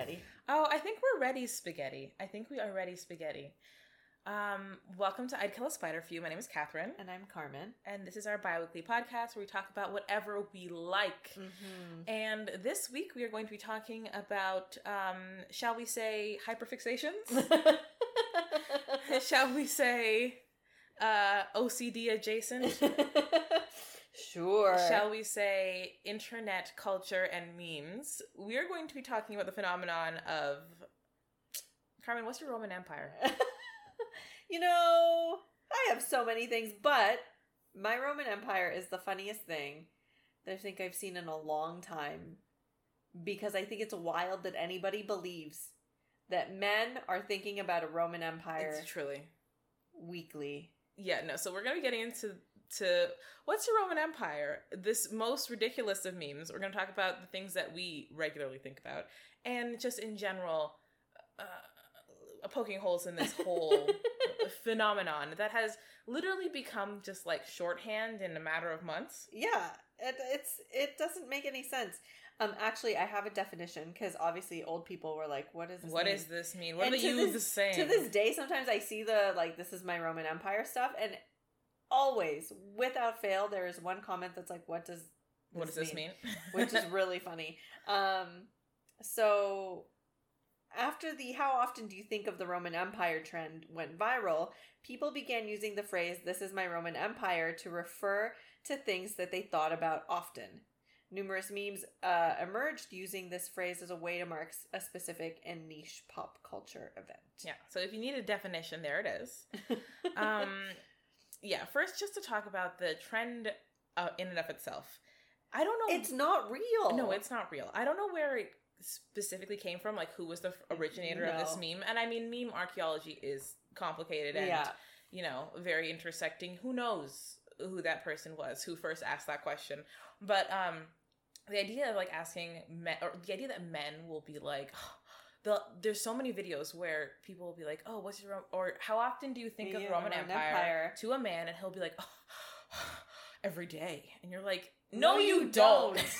Spaghetti. Oh, I think we're ready, spaghetti. I think we are ready, spaghetti. Um, welcome to I'd Kill a Spider for You. My name is Catherine, And I'm Carmen. and this is our bi-weekly podcast where we talk about whatever we like. Mm-hmm. And this week we are going to be talking about, um, shall we say, hyperfixations? shall we say, uh, OCD adjacent? sure. Shall we say internet culture and memes? We are going to be talking about the phenomenon of Carmen. What's your Roman Empire? you know, I have so many things, but my Roman Empire is the funniest thing that I think I've seen in a long time because I think it's wild that anybody believes that men are thinking about a Roman Empire It's truly, weekly. yeah. No, so we're gonna be getting into to what's your Roman Empire? This most ridiculous of memes. We're gonna talk about the things that we regularly think about, and just in general, uh, poking holes in this whole phenomenon that has literally become just like shorthand in a matter of months. Yeah, it, it's it doesn't make any sense. Um, actually, I have a definition because obviously old people were like, "What is this What mean? does this mean? What And are the to this- saying? To this day, sometimes I see the like, "This is my Roman Empire" stuff, and always, without fail, there is one comment that's like, "What does what does this mean? which is really funny. Um, so after the how often do you think of the Roman Empire trend went viral, people began using the phrase "This is my Roman Empire" to refer to things that they thought about often. Numerous memes uh, emerged using this phrase as a way to mark a specific and niche pop culture event. yeah. So if you need a definition, there it is. Um, yeah. First, just to talk about the trend uh, in and of itself. I don't know. it's not real. no, it's not real. I don't know where it specifically came from. Like who was the originator of this meme? And I mean, meme archaeology is complicated and yeah. you know very intersecting. Who knows who that person was who first asked that question? But um, the idea of like asking men, or the idea that men will be like. The, there's so many videos where people will be like, "Oh, what's your Ro-" or how often do you think of Yeah, the Roman Roman Empire, Empire. to a man?" And he'll be like, oh, "Every day," and you're like, No, "No, you you don't. don't.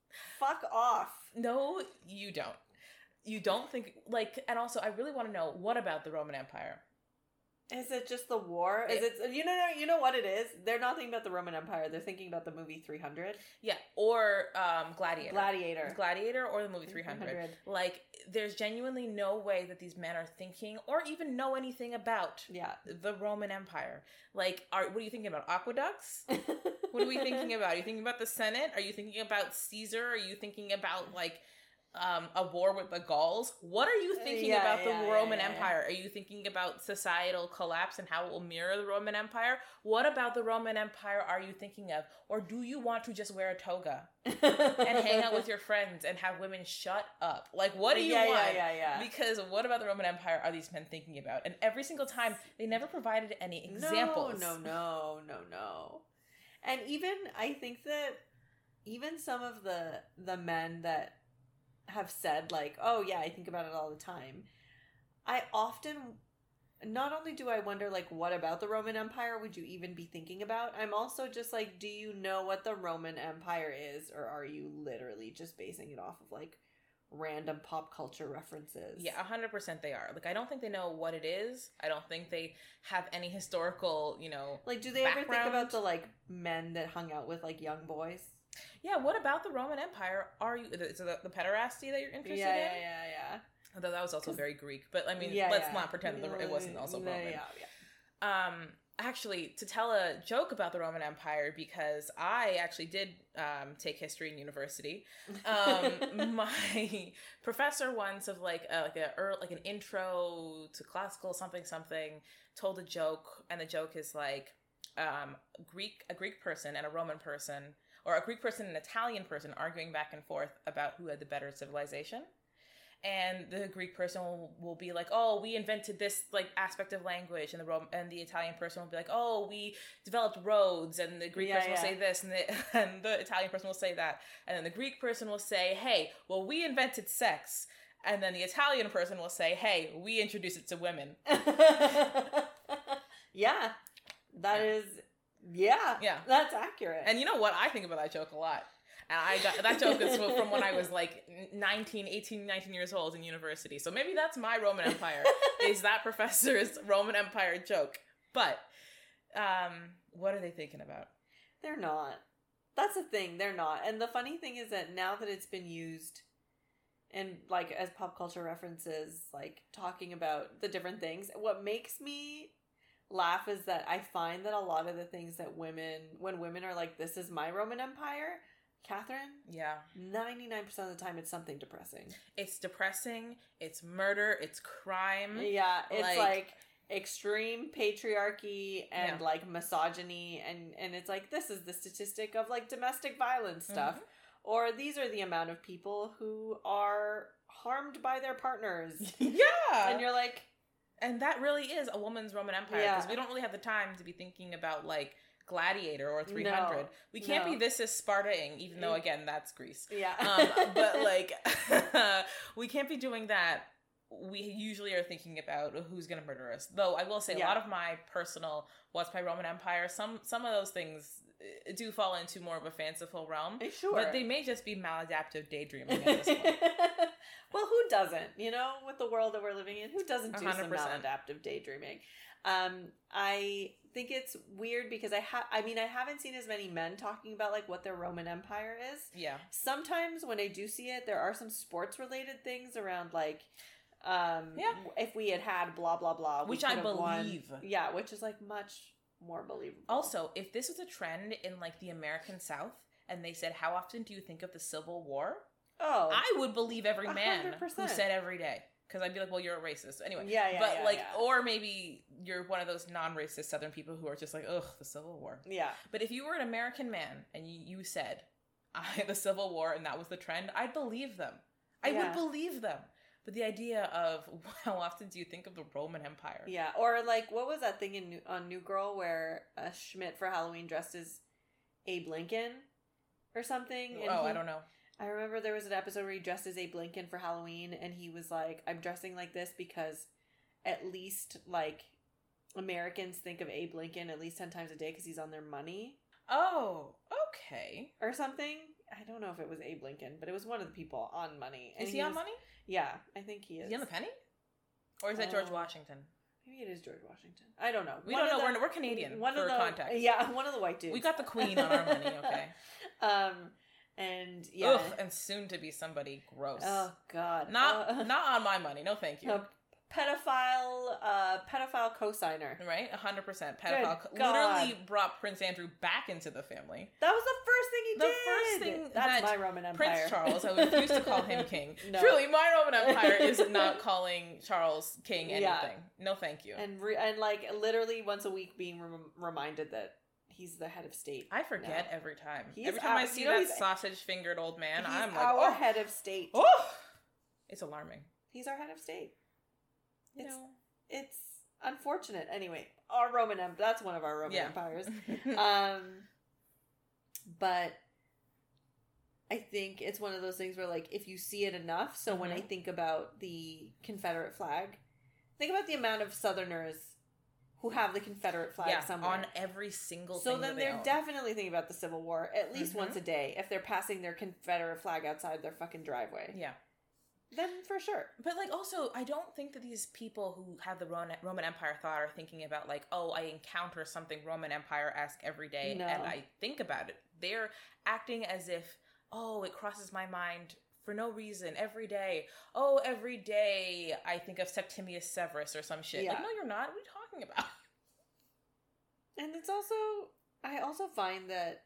Fuck off. no, you don't. You don't think like." And also, I really want to know what about the Roman Empire? Is it just the war? Is it you know you know what it is? They're not thinking about the Roman Empire. They're thinking about the movie 300, Yeah, or um, Gladiator, Gladiator. Gladiator, or the movie 300. Like, there's genuinely no way that these men are thinking or even know anything about Yeah. the Roman Empire. Like, are what are you thinking about? Aqueducts? What are we thinking about? Are you thinking about the Senate? Are you thinking about Caesar? Are you thinking about like um, a war with the Gauls? What are you thinking Yeah, about the yeah, Roman yeah, yeah. Empire? Are you thinking about societal collapse and how it will mirror the Roman Empire? What about the Roman Empire are you thinking of? Or do you want to just wear a toga and hang out with your friends and have women shut up? Like, what do you want? Yeah, yeah, yeah. Because what about the Roman Empire are these men thinking about? And every single time they never provided any examples. No, no, no, no, no. And even I think that even some of the the men that have said like, "Oh yeah, I think about it all the time." I often not only do I wonder like what about the Roman Empire would you even be thinking about? I'm also just like, do you know what the Roman Empire is or are you literally just basing it off of like random pop culture references? Yeah, hundred percent they are. Like I don't think they know what it is. I don't think they have any historical, you know. Like, do they ever think about the like men that hung out with like young boys? Yeah, what about the Roman Empire? Are you the, so the, the pederasty that you're interested yeah, in? yeah, yeah, yeah. Although that was also very Greek, but I mean, Yeah, let's yeah. not pretend that it wasn't also Roman. Yeah, yeah. Um, actually, to tell a joke about the Roman Empire, because I actually did um, take history in university. Um, my professor once of like a, like a like an intro to classical something something told a joke, and the joke is like um, Greek a Greek person and a Roman person, or a Greek person and an Italian person arguing back and forth about who had the better civilization and the Greek person will, will be like, "Oh, we invented this like aspect of language," and the Rome and the Italian person will be like, "Oh, we developed roads," and the Greek Yeah, person will say this, and the and the Italian person will say that, and then the Greek person will say, "Hey, well, we invented sex," and then the Italian person will say, "Hey, we introduced it to women." yeah, that Yeah. is. Yeah, Yeah. that's accurate. And you know what? I think about that joke a lot. And I got that joke is from when I was like 19, 18, 19 years old in university. So maybe that's my Roman Empire. is that professor's Roman Empire joke. But um what are they thinking about? They're not. That's the thing, they're not. And the funny thing is that now that it's been used and like as pop culture references, like talking about the different things, what makes me laugh is that I find that a lot of the things that women, when women are like, "This is my Roman Empire," Catherine, Yeah. ninety nine percent of the time it's something depressing. It's depressing, it's murder, it's crime. Yeah, it's Like- like, extreme patriarchy and Yeah. like misogyny, and and it's like this is the statistic of like domestic violence stuff, Mhm. or these are the amount of people who are harmed by their partners, yeah. and you're like, And that really is a woman's Roman Empire Yeah. because we don't really have the time to be thinking about like Gladiator or 300. No, we can't no. be this is Spartaing, even though Mm. again that's Greece. yeah, Um, but like we can't be doing that. We usually are thinking about who's going to murder us. Though I will say a lot of my personal what's my Roman Empire. Some some of those things uh, do fall into more of a fanciful realm, sure, but they may just be maladaptive daydreaming at this point. well, who doesn't? You know, with the world that we're living in, who doesn't do some 100%. maladaptive daydreaming? Um, I think it's weird because I have. I mean, I haven't seen as many men talking about like what their Roman Empire is. yeah. Sometimes when I do see it, there are some sports related things around like. Um, Yeah. if we had had blah blah blah, Which I have won. believe. Yeah, which is like much more believable. Also, if this was a trend in like the American South and they said, How often do you think of the Civil War? oh, I would believe every A man hundred who said every day. Because I'd be like, Well, you're a racist. Anyway. yeah, yeah, but yeah, like, yeah. or maybe you're one of those non racist Southern people who are just like, Ugh, the Civil War. yeah, But if you were an American man and you, you said, I, the Civil War and that was the trend, I'd believe them. I Yeah. would believe them. But the idea of how often do you think of the Roman Empire? Yeah, or like what was that thing in New, on New Girl where uh, Schmidt for Halloween dressed as Abe Lincoln or something? And oh, he- I don't know. I remember there was an episode where he dressed as Abe Lincoln for Halloween, and he was like, "I'm dressing like this because at least like Americans think of Abe Lincoln at least ten times a day because he's on their money Oh, okay. or something." I don't know if it was Abe Lincoln, but it was one of the people on money. Is he, on was- money? Yeah, I think he is. Is he on the penny? Or is that George Uh, Washington? Maybe it is George Washington. I don't know. We one don't know. The, we're, we're Canadian one for of the context. Yeah, one of the white dudes. We got the queen on our money, okay? Um, and yeah. Ugh, and soon to be somebody gross. Oh God. not Uh, not on my money. No, thank you. a pedophile. Uh, pedophile cosigner. Right, hundred percent pedophile. Good God. Literally brought Prince Andrew back into the family. That was the first thing he The did. first thing That's that my Roman Empire. Prince Charles. I refuse to call him king. No. Truly, my Roman Empire is not calling Charles king anything. Yeah. No, thank you. and re- and like literally once a week being rem- reminded that he's the head of state. I forget No. every time. He's every time I see you know, that sausage fingered old man, I'm like, our oh, head of state. oh, it's alarming. He's our head of state. It's- know. It's unfortunate. Anyway, our Roman Empire. That's one of our Roman Yeah. empires. um but i think it's one of those things where like if you see it enough so when i Mhm. think about the confederate flag think about the amount of southerners who have the confederate flag yeah, somewhere on every single so then they they're own. definitely thinking about the civil war at least Mhm. once a day if they're passing their confederate flag outside their fucking driveway yeah. Then for sure But like also, I don't think that these people who have the Roman Empire thought are thinking about like, oh, I encounter something Roman Empire esque every day, No. and I think about it. They're acting as if, oh, it crosses my mind for no reason every day. Oh, every day I think of Septimius Severus or some shit. Like, no, you're not. What are you talking about? And it's also, I also find that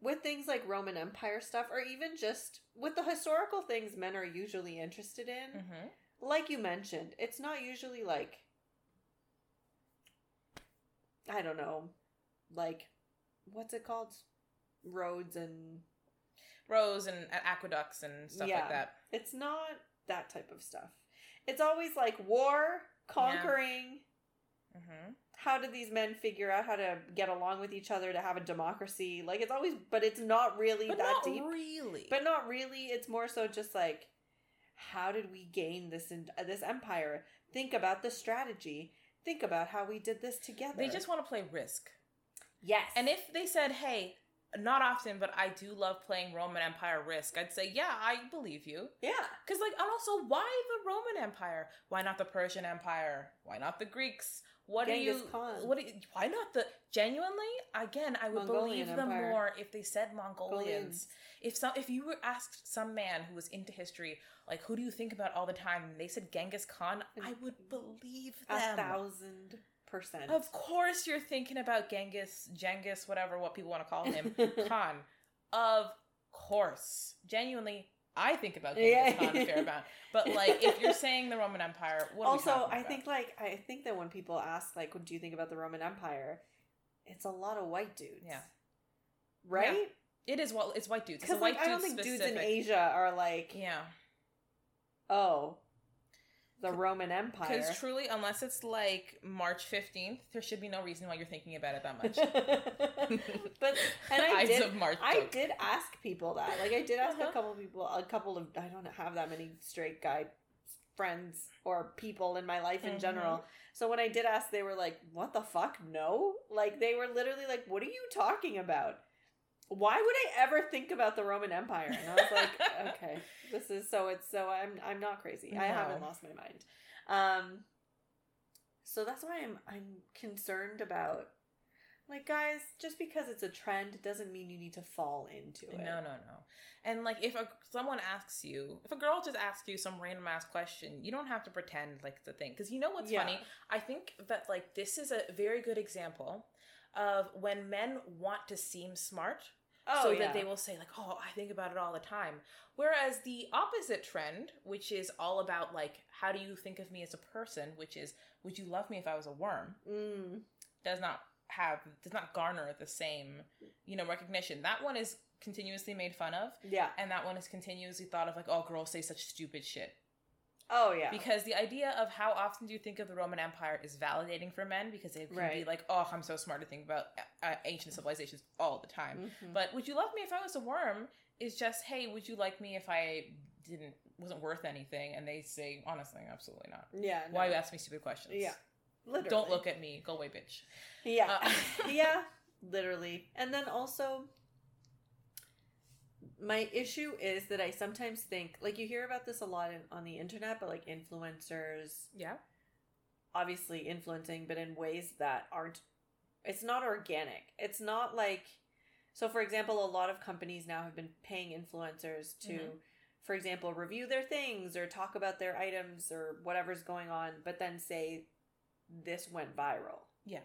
with things like Roman Empire stuff, or even just with the historical things men are usually interested in, Mm-hmm. like you mentioned, it's not usually like, I don't know, like, what's it called? Roads and. Roads and, aqueducts and stuff Yeah. like that. It's not that type of stuff. It's always like war, conquering. Mm-hmm. how did these men figure out how to get along with each other to have a democracy? Like it's always, but it's not really But that not deep. really. But not really. It's more so just like, how did we gain this in, uh, this empire? Think about the strategy. Think about how we did this together. they just want to play Risk. yes, And if they said, "Hey, not often, but I do love playing Roman Empire Risk. I'd say, yeah, I believe you. Yeah. Because, like, and also, why the Roman Empire? Why not the Persian Empire? Why not the Greeks? What do Genghis you? Khan. What? Do you, why not the? Genuinely, again, I would Mongolian believe them Empire. more if they said Mongolians. Mongolians. If some, if you were asked some man who was into history, like, who do you think about all the time, and they said Genghis Khan, I would believe them. A thousand percent. Of course, you're thinking about Genghis, Genghis, whatever what people want to call him, Khan. Of course, genuinely, I think about Genghis Yeah. Khan a fair amount. But like, if you're saying the Roman Empire, also, I about? think like I think that when people ask like, "What do you think about the Roman Empire?" It's a lot of white dudes. Yeah. Right? it is. Well, it's white dudes. Because like I don't think dudes in. Asia are like, Yeah, oh, the Roman Empire. because truly, unless it's like March fifteenth, there should be no reason why you're thinking about it that much. but and I did of March. I joke. did ask people that. Like I did ask Uh-huh. a couple of people, a couple of I don't have that many straight guy friends or people in my life in Mhm. general. So when I did ask, they were like, "What the fuck? No!" Like they were literally like, "What are you talking about? Why would I ever think about the Roman Empire?" And I was like, "Okay, this is so it's so I'm I'm not crazy. I haven't lost my mind." Um. So that's why I'm I'm concerned about like guys, just because it's a trend doesn't mean you need to fall into it. No, no, no. And like, if a, someone asks you, if a girl just asks you some random ass question, you don't have to pretend like the thing. Because you know what's Yeah. funny? I think that like this is a very good example of when men want to seem smart, Oh, so yeah. that they will say like, "Oh, I think about it all the time." Whereas the opposite trend, which is all about like, how do you think of me as a person, which is, would you love me if I was a worm, Mm. does not have does not garner the same, you know, recognition. That one is continuously made fun of Yeah. and that one is continuously thought of like oh girls say such stupid shit Oh yeah. because the idea of how often do you think of the roman empire is validating for men because they can be like oh i'm so smart to think about uh, ancient civilizations all the time Mhm. but would you love me if i was a worm is just hey would you like me if i didn't wasn't worth anything and they say honestly absolutely not yeah. no. why you ask me stupid questions Yeah. Literally. don't look at me go away bitch Yeah. Uh, yeah. Literally. And then also my issue is that I sometimes think like you hear about this a lot in, on the internet, but like influencers yeah obviously influencing, but in ways that aren't. It's not organic. It's not like. So, for example, a lot of companies now have been paying influencers to, Mhm. for example, review their things or talk about their items or whatever's going on, but then say this went viral. Yeah.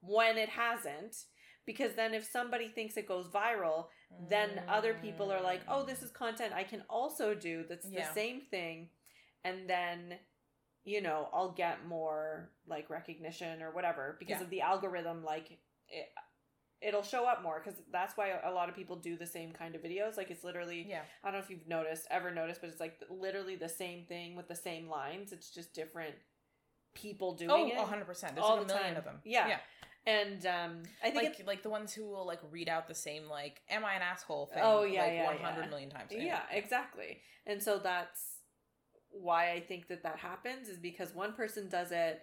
When it hasn't. Because then if somebody thinks it goes viral, then other people are like, oh, this is content I can also do that's Yeah. the same thing. And then, you know, I'll get more like recognition or whatever because Yeah. of the algorithm. Like, it, it'll show up more because that's why a lot of people do the same kind of videos. Like, it's literally, yeah I don't know if you've noticed, ever noticed, but it's like literally the same thing with the same lines. It's just different people doing oh it. 100% there's all like a the million time. of them Yeah. yeah And um, I think like like the ones who will like read out the same like am i an asshole thing Oh, yeah, like yeah, 100 yeah. million times Yeah, exactly. And so that's why I think that that happens is because one person does it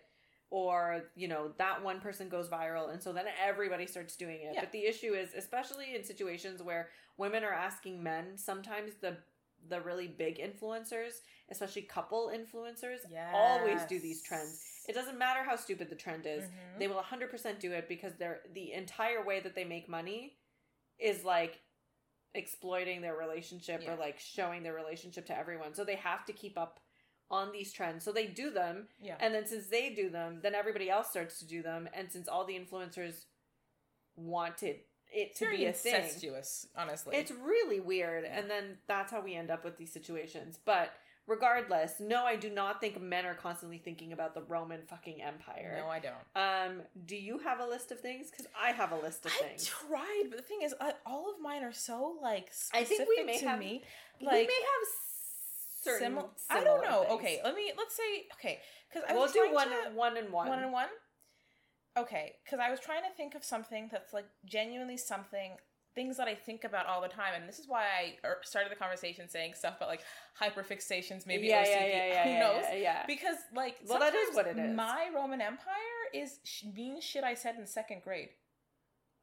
or, you know, that one person goes viral and so then everybody starts doing it. Yeah. But the issue is especially in situations where women are asking men, sometimes the the really big influencers, especially couple influencers, always do these trends. It doesn't matter how stupid the trend is. Mhm. They will 100% do it because they're the entire way that they make money is like exploiting their relationship Yeah. or like showing their relationship to everyone. So they have to keep up on these trends. So they do them yeah and then since they do them, then everybody else starts to do them and since all the influencers wanted it it's to be a thing. honestly It's really weird, and then that's how we end up with these situations. But regardless, no, I do not think men are constantly thinking about the Roman fucking Empire. no i don't Um, do you have a list of things? Because I have a list of I things. tried, but the thing is, uh, all of mine are so like I specific think we may to have- me. we may have certain. simil- I don't know. things. Okay, let me let's say okay because I we'll do one, to, one and one. one and one. Okay, because I was trying to think of something that's like genuinely something things that I think about all the time, and this is why I er, started the conversation saying stuff about like hyperfixations, maybe yeah, OCD. yeah, yeah, yeah, Who yeah, knows? Yeah, yeah. Because like Well, that is what it is. My Roman Empire is sh- mean shit I said in second grade.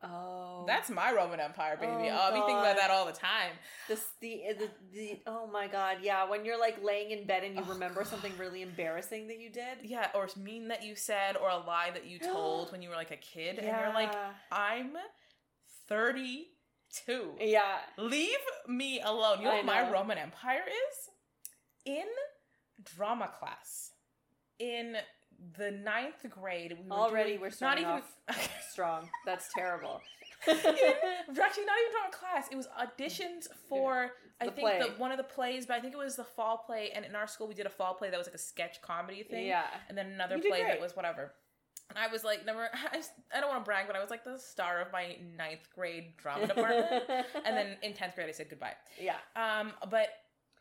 Oh, That's my Roman Empire, baby. Oh, I'll be thinking about that all the time. this the, the the oh my god yeah when you're like laying in bed and you Oh, remember God. something really embarrassing that you did Yeah, or mean that you said, or a lie that you told when you were like a kid, and you're like, I'm 32. yeah Leave me alone. You know I what my. Roman Empire is? In drama class. In the ninth grade, we were already doing- we're not even off strong that's terrible actually not even drama class. It was auditions for I The think play. the one of the plays, but I think it was the fall play. And in our school, we did a fall play that was like a sketch comedy thing. yeah and then another play that was whatever. And I was like, never. I don't want to brag, but I was like the star of my ninth grade drama department. and then in tenth grade, I said goodbye. yeah Um, but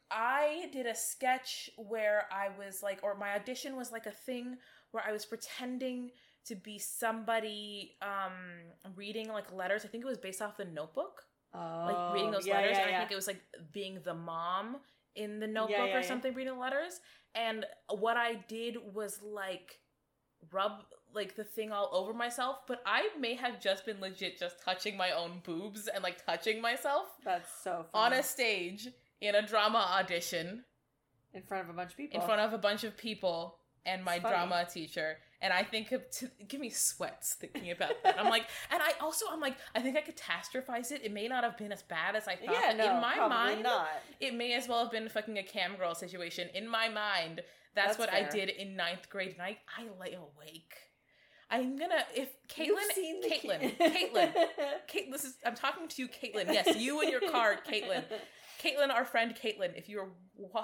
I did a sketch where I was like, or my audition was like a thing where I was pretending to be somebody um reading like letters. I think it was based off the Notebook, oh like reading those yeah, letters. yeah, and I think it was like being the mom in the Notebook yeah, or yeah. something, reading letters. And what I did was like rub like the thing all over myself, but I may have just been legit just touching my own boobs and like touching myself that's so on a stage in a drama audition in front of a bunch of people. in front of a bunch of people and my It's funny. drama teacher and i think of to give me sweats thinking about that. I'm like and i also i'm like i think i catastrophize it. It may not have been as bad as i thought. Yeah no in my probably mind not. it may as well have been fucking a cam girl situation. In my mind That's that's, what i fair. did in ninth grade and i i lay awake i'm gonna if You've caitlin seen caitlin caitlin this is I'm talking to you, Caitlin. Yes, you in your car, Caitlin. Caitlin, our friend Caitlin, if you're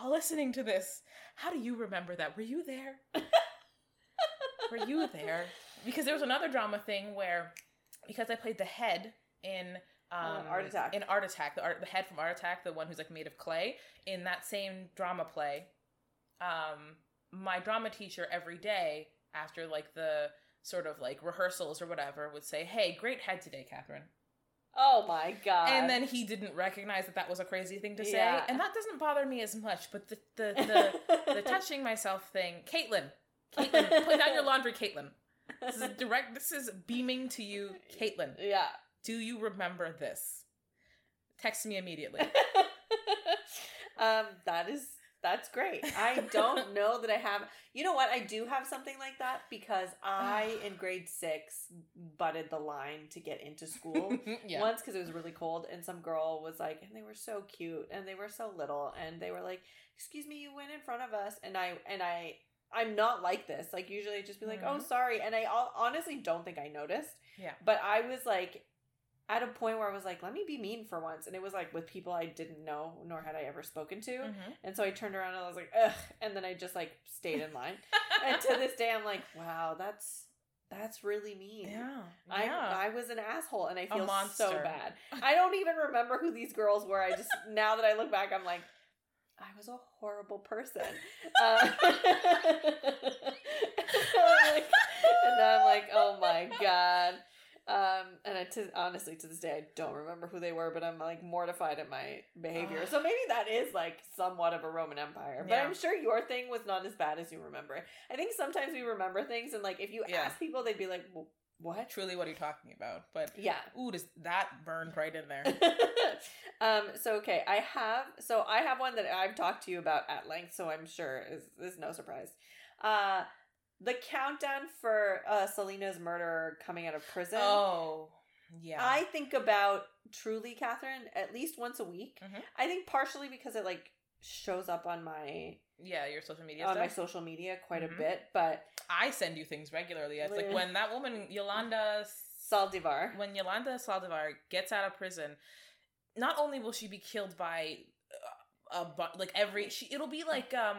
listening to this, how do you remember that? Were you there? Were you there? Because there was another drama thing where, because I played the head in um, Uh, Art Attack. in Art Attack, the art, the head from Art Attack, the one who's like made of clay, in that same drama play, um, my drama teacher every day after like the sort of like rehearsals or whatever would say, "Hey, great head today, Catherine." oh my god. And then he didn't recognize that that was a crazy thing to say. Yeah. and that doesn't bother me as much but the the the, the touching myself thing caitlin caitlin put down your laundry caitlin. This is direct this is beaming to you caitlin. Yeah. Do you remember this? Text me immediately. Um that is that's great. I don't know that i have you know what? I do have something like that because i in grade six butted the line to get into school. Yeah. Once because it was really cold and some girl was like and they were so cute and they were so little and they were like excuse me you went in front of us and i and i i'm not like this. Like usually I'd just be like oh Mhm. sorry and i honestly don't think i noticed. Yeah. but i was like at a point where i was like let me be mean for once and it was like with people i didn't know nor had i ever spoken to Mhm. and so i turned around and i was like ugh and then i just like stayed in line and to this day i'm like wow that's that's really mean yeah I yeah I was an asshole and I feel so bad. I don't even remember who these girls were. I just now that I look back, I'm like, I was a horrible person. Uh, I'm like- and I'm like, oh my god. Um, and I to, honestly, to this day, I don't remember who they were, but I'm like mortified at my behavior. So maybe that is like somewhat of a Roman Empire. But Yeah. I'm sure your thing was not as bad as you remember. I think sometimes we remember things, and like if you Yeah. ask people, they'd be like, "Wh- "What?" truly what are you talking about but Yeah. ooh does that burned right in there um so okay i have so i have one that i've talked to you about at length so i'm sure is is no surprise uh the countdown for uh selena's murder coming out of prison oh yeah i think about truly catherine at least once a week Mhm. i think partially because it like shows up on my yeah your social media on stuff my social media quite Mhm. a bit but I send you things regularly. It's like when that woman Yolanda, saldivar when Yolanda Saldivar gets out of prison, not only will she be killed by a bu- like every she it'll be like um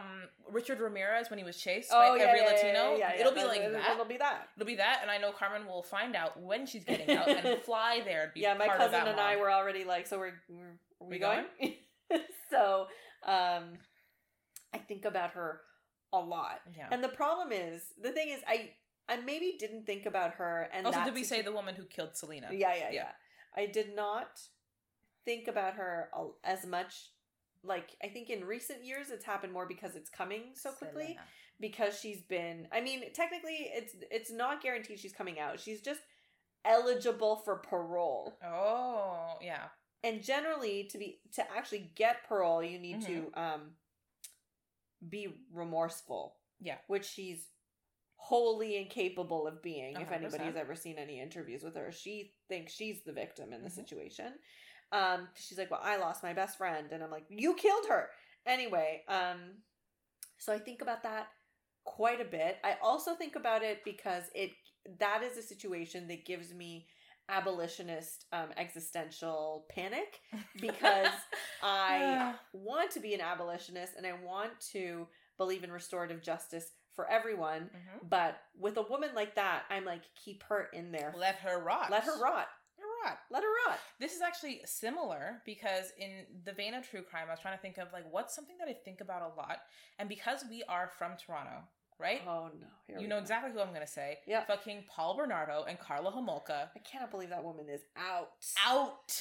Richard Ramirez when he was chased by every Latino. Yeah, it'll be like that. it'll be that It'll be that, and I know Carmen will find out when she's getting out and fly there and be yeah, my cousin and I were already like, so we're, we're are we, We going? so, um, I think about her a lot, Yeah. and the problem is, the thing is, I I maybe didn't think about her, and also, did we say the woman who killed Selena? Yeah, yeah, yeah, Yeah. I did not think about her as much. Like I think in recent years, it's happened more because it's coming so quickly Selena. because she's been I mean, technically it's it's not guaranteed she's coming out. She's just eligible for parole. Oh, yeah. And generally to be to actually get parole, you need Mm-hmm. to um be remorseful. Yeah. Which she's wholly incapable of being. If 100%. anybody's ever seen any interviews with her, she thinks she's the victim in the Mhm. situation. Um, she's like, "Well, I lost my best friend," and I'm like, "You killed her." Anyway, um, so I think about that quite a bit. I also think about it because it that is a situation that gives me abolitionist um, existential panic because I want to be an abolitionist and I want to believe in restorative justice for everyone. Mhm. But with a woman like that, I'm like, keep her in there. Let her rot. Let her rot. Let her rot. Let her rot. This is actually similar because in the vein of true crime, I was trying to think of like what's something that I think about a lot, and because we are from Toronto, right? Oh no. Here you know go. exactly who I'm gonna say. Yeah. Fucking Paul Bernardo and Karla Homolka I cannot believe that woman is out. out.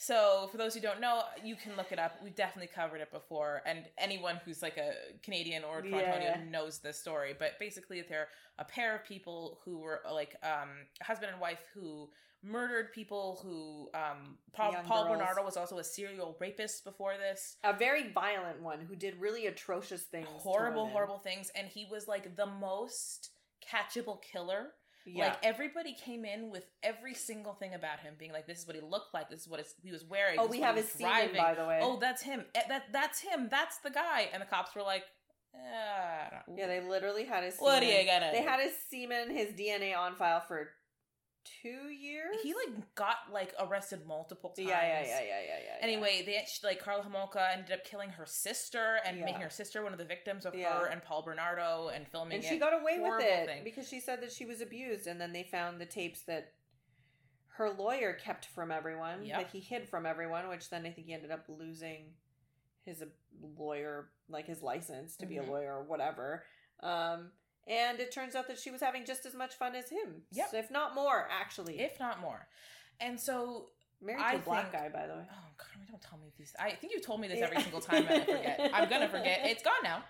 So for those who don't know, you can look it up. We've definitely covered it before, and anyone who's like a Canadian or Torontonian Yeah. knows this story. But basically, they're a pair of people who were like um, husband and wife who murdered people. Who um, Paul, Young Paul girls. Bernardo was also a serial rapist before this. A very violent one who did really atrocious things. Horrible, horrible things, and he was like the most catchable killer Yeah. Like everybody came in with every single thing about him, being like, "This is what he looked like. This is what he was wearing." oh, we have his semen, by the way. Oh, that's him. Eh, That that's him. That's the guy. And the cops were like, eh, yeah, they literally had his. What are you gonna? They do? had his semen, his DNA on file for two years. He like got like arrested multiple times. Yeah, yeah, yeah, yeah, yeah, yeah. Anyway, they she, like Karla Homolka ended up killing her sister and Yeah. making her sister one of the victims of Yeah. her and Paul Bernardo and filming and it. she got away with it thing. because she said that she was abused, and then they found the tapes that her lawyer kept from everyone Yep. that he hid from everyone. Which then I think he ended up losing his uh, lawyer, like his license to be a Mhm. lawyer or whatever. Um, and it turns out that she was having just as much fun as him, Yep. if not more, actually. if not more. And so Married to I a black think- guy, by the way. Oh God! Don't tell me these. I think you told me this every single time, and I forget. I'm gonna forget. It's gone now.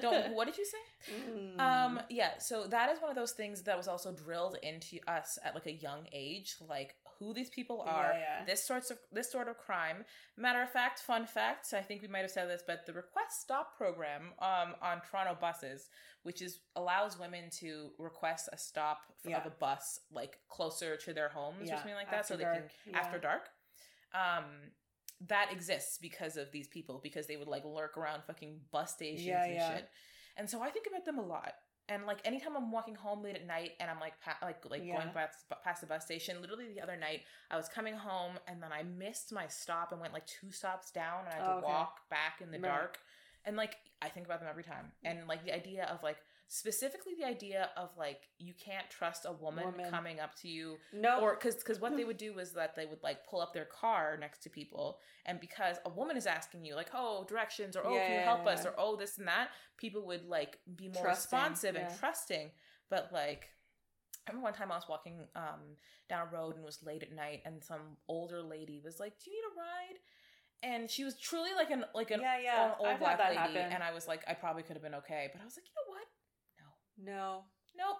Don't. What did you say? Mm. Um. Yeah. So that is one of those things that was also drilled into us at like a young age, like who these people are. Yeah. This sorts of this sort of crime. Matter of fact, fun fact. I think we might have said this, but the request stop program um on Toronto buses, which is allows women to request a stop Yeah. of a bus like closer to their homes Yeah, or something like that, so after they dark, can yeah. after dark. Um, that exists because of these people because they would like lurk around fucking bus stations and shit. And so I think about them a lot. And like anytime I'm walking home late at night and I'm like pa- like like Yeah. going past, past the bus station, literally the other night I was coming home and then I missed my stop and went like two stops down and I had to Oh, okay. walk back in the Right. dark. And like I think about them every time. And like the idea of like specifically the idea of like you can't trust a woman, Woman. coming up to you no, or because because what they would do was that they would like pull up their car next to people and because a woman is asking you like oh directions or oh Yeah, can you yeah, help us yeah. or oh this and that people would like be more Trusting, responsive and trusting but like I remember one time I was walking um down a road and it was late at night and some older lady was like do you need a ride and she was truly like an like an yeah, yeah. an old I've black lady happen. and I was like I probably could have been okay but I was like you know no, nope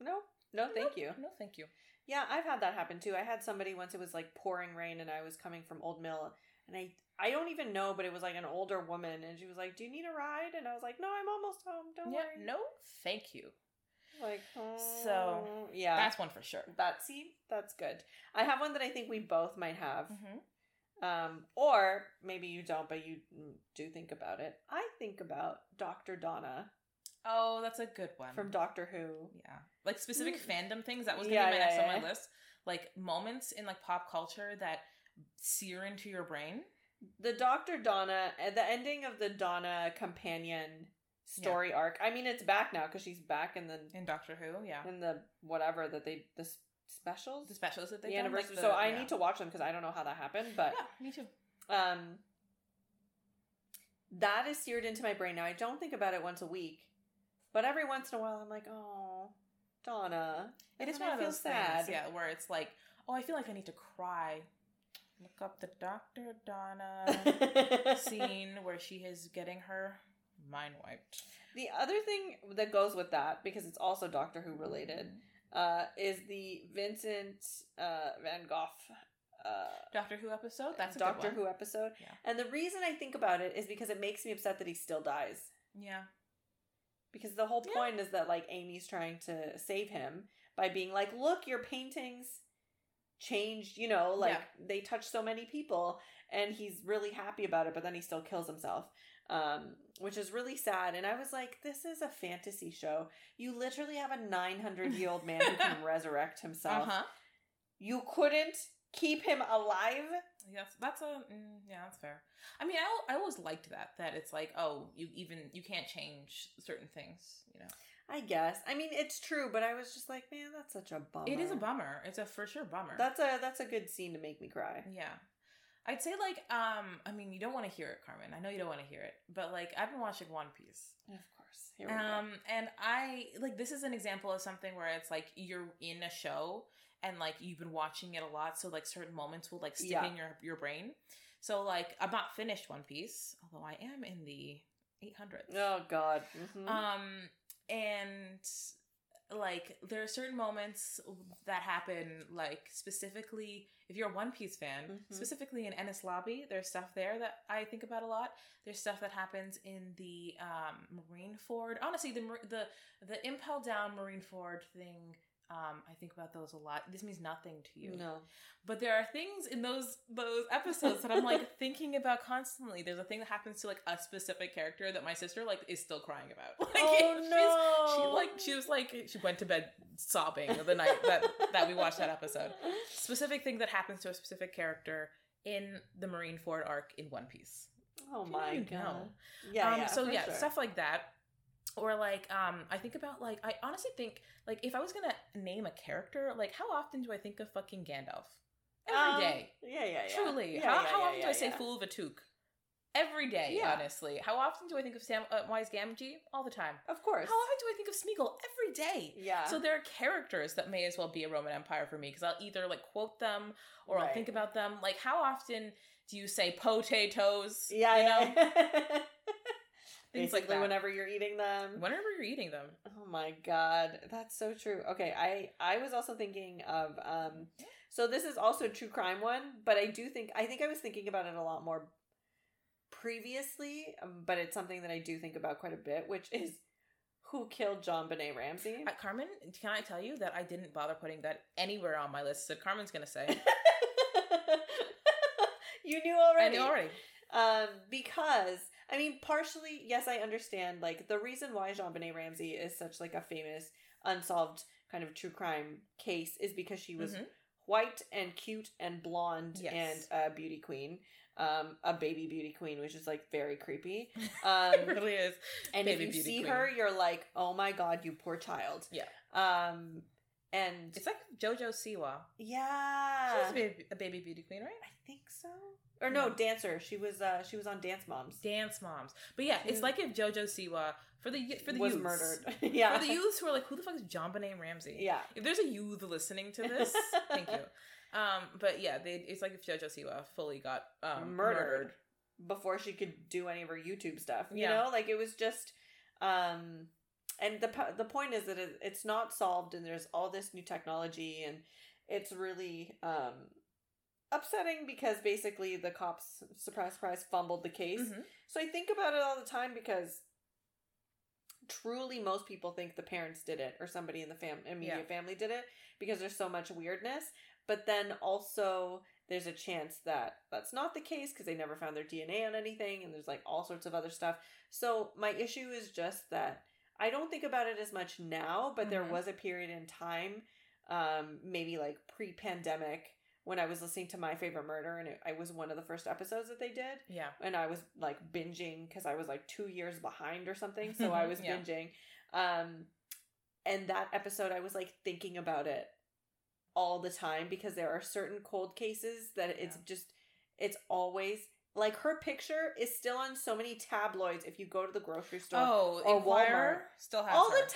no, no, thank you. no thank you Yeah, I've had that happen too. I had somebody once it was like pouring rain and I was coming from Old Mill and I I don't even know, but it was like an older woman and she was like, "Do you need a ride?" And I was like, "No, I'm almost home. Don't yeah worry." no thank you Like, So, oh, yeah. that's one for sure that see, that's good. I have one that I think we both might have. mm-hmm. Um or maybe you don't, but you do think about it. I think about Dr. Donna Oh, that's a good one. from Doctor Who. yeah, like specific Mm. fandom things. That was gonna Yeah, be my yeah, next on my list. Like moments in like pop culture that sear into your brain. the Dr. Donna, uh, the ending of the Donna companion story arc. I mean, it's back now because she's back in the In Doctor Who, yeah, in the whatever that they the specials, the specials that they the done, anniversary. like so the- I need to watch them because I don't know how that happened, but Yeah, me too. um, that is seared into my brain now. I don't think about it once a week, but every once in a while, I'm like, oh, Donna. It And is then one I of feel those things, yeah, where it's like, oh, I feel like I need to cry. Look up the Doctor Donna scene where she is getting her mind wiped. The other thing that goes with that, because it's also Doctor Who related, uh, is the Vincent uh, Van Gogh uh, Doctor Who episode. That's a Doctor Who episode. Yeah. And the reason I think about it is because it makes me upset that he still dies. Yeah. Because the whole Yeah. point is that like Amy's trying to save him by being like, "Look, your paintings changed, you know, like Yeah. they touched so many people." And he's really happy about it, but then he still kills himself. Um, which is really sad. And I was like, this is a fantasy show. You literally have a 900 year old man who can resurrect himself. huh. You couldn't keep him alive? Yes, that's a mm, yeah, that's fair. I mean, I, I always liked that that it's like oh you even you can't change certain things. You know, I guess. I mean, it's true, but I was just like, man, that's such a bummer. it is a bummer. It's a for sure bummer. That's a that's a good scene to make me cry. yeah. I'd say like um I mean you don't want to hear it, Carmen. I know you don't want to hear it, but like I've been watching One Piece. Of course. Here we go. Um, and I like this is an example of something where it's like you're in a show and like you've been watching it a lot, so like certain moments will like stick Yeah. in your your brain. So like I'm not finished One Piece, although I am in the 800s. Oh God. Mhm. Um, and like there are certain moments that happen, like specifically if you're a One Piece fan, Mhm. specifically in Enies Lobby, there's stuff there that I think about a lot. There's stuff that happens in the um, Marineford. Honestly, the the the Impel Down Marineford thing. Um, I think about those a lot. This means nothing to you, no. but there are things in those those episodes that I'm like thinking about constantly. There's a thing that happens to like a specific character that my sister like is still crying about. Like, oh no. she like she was like she went to bed sobbing the night that that we watched that episode. Specific thing that happens to a specific character in the Marineford arc in One Piece. Oh my know. God. Yeah. um, yeah so yeah, sure. stuff like that. Or like um I think about like I honestly think like if I was gonna name a character, like how often do I think of fucking Gandalf? Every Um, day. Yeah, yeah, yeah. Truly. Yeah, how yeah, how yeah, often do I say. Fool of a Took? Every day, honestly. How often do I think of Sam uh, Wise Gamgee? All the time. Of course. How often do I think of Smeagol? Every day. Yeah. So there are characters that may as well be a Roman Empire for me because I'll either like quote them or I'll think about them. Like how often do you say potatoes? yeah, you know, Basically, like that. whenever you're eating them. Whenever you're eating them. Oh my god, that's so true. Okay, I I was also thinking of um so this is also a true crime one, but I do think I think I was thinking about it a lot more previously, um, but it's something that I do think about quite a bit, which is who killed JonBenét Ramsey? Uh, Carmen, can I tell you that I didn't bother putting that anywhere on my list? So Carmen's gonna say. you knew I already. knew already. Um, because I mean, partially, yes, I understand. Like the reason why JonBenét Ramsey is such like a famous unsolved kind of true crime case is because she was Mhm. white and cute and blonde Yes. and a beauty queen, um, a baby beauty queen, which is like very creepy. Um, it really is. and baby if you see queen. her, you're like, oh my god, you poor child. Yeah. Um, and It's like JoJo Siwa. yeah, She was a baby, a baby beauty queen, right? I think so. Or no, dancer. She was uh she was on Dance Moms. Dance moms. But yeah, it's like if JoJo Siwa for the for the was youths, murdered. yeah. For the youths who are like, who the fuck is JonBenét Ramsey? Yeah. If there's a youth listening to this, thank you. Um, but yeah, they, it's like if JoJo Siwa fully got um, murdered, murdered. before she could do any of her YouTube stuff. You Yeah. know, like it was just um and the the point is that it, it's not solved and there's all this new technology and it's really um upsetting because basically the cops surprise surprise fumbled the case. Mhm. So I think about it all the time because truly most people think the parents did it or somebody in the fam- immediate Yeah. family did it because there's so much weirdness. But then also there's a chance that that's not the case because they never found their DNA on anything and there's like all sorts of other stuff. So my issue is just that I don't think about it as much now, but there Mhm. was a period in time, um, maybe like pre-pandemic, when I was listening to My Favorite Murder, and it, I was one of the first episodes that they did Yeah. and I was like binging because I was like two years behind or something. So I was Yeah. binging. Um, and that episode, I was like thinking about it all the time because there are certain cold cases that it's Yeah. just, it's always like her picture is still on so many tabloids if you go to the grocery store Oh, or Enquirer still has all her. the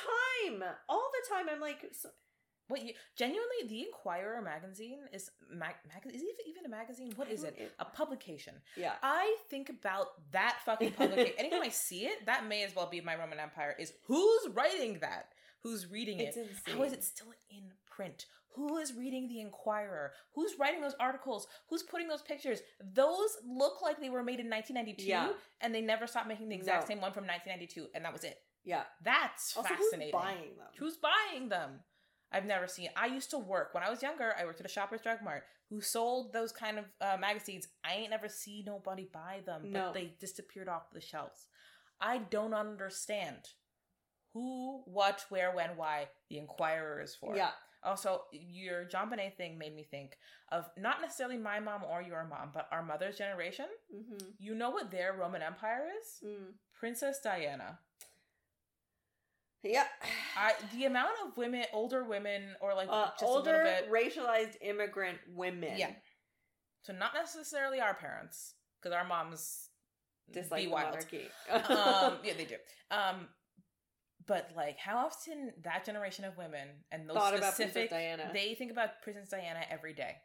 time. All the time. I'm like, so, Wait, you, genuinely, the Enquirer magazine is mag, mag is it even a magazine? What is it? A publication. yeah. I think about that fucking publication. Anytime I see it, that may as well be my Roman Empire. Is who's writing that? Who's reading it? How is it still in print? Who is reading the Enquirer? Who's writing those articles? Who's putting those pictures? Those look like they were made in 1992, Yeah. and they never stopped making the exact No. same one from 1992, and that was it. Yeah. That's Also, fascinating. who's buying them? Who's buying them? I've never seen. I used to work when I was younger. I worked at a Shoppers Drug Mart who sold those kind of uh, magazines. I ain't never see nobody buy them, No. but they disappeared off the shelves. I don't understand who, what, where, when, why the Enquirer is for. Yeah. Also, your JonBenét thing made me think of not necessarily my mom or your mom, but our mother's generation. Mm-hmm. You know what their Roman Empire is? Mm. Princess Diana. Yeah. I the amount of women, older women, or like uh, just a little older bit. racialized immigrant women. Yeah. So not necessarily our parents, because our moms Dislike be wild. monarchy. um, yeah, they do. Um, but like, how often that generation of women and those Thought about specific, Diana. they think about Princess Diana every day.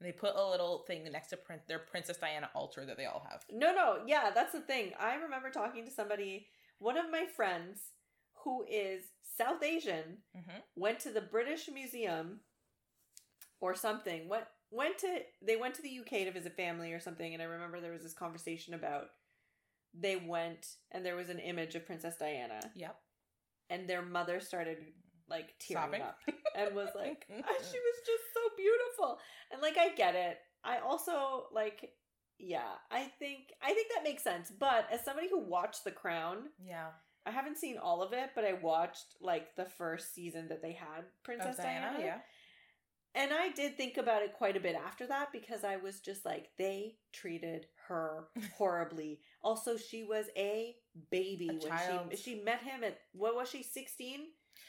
And they put a little thing next to print their Princess Diana altar that they all have. No, no, yeah, that's the thing. I remember talking to somebody, one of my friends who is South Asian, Mm-hmm. went to the British Museum or something. Went went to they went to the UK to visit family or something, and I remember there was this conversation about they went and there was an image of Princess Diana, Yep. and their mother started like tearing Sobbing? up and was like, "Ah, she was just so beautiful, and like I get it. I also like. Yeah, I think I think that makes sense. But as somebody who watched The Crown, Yeah. I haven't seen all of it, but I watched like the first season that they had Princess Diana, Diana. yeah. And I did think about it quite a bit after that because I was just like, they treated her horribly. also, she was a baby A when child. she she met him at what was she, sixteen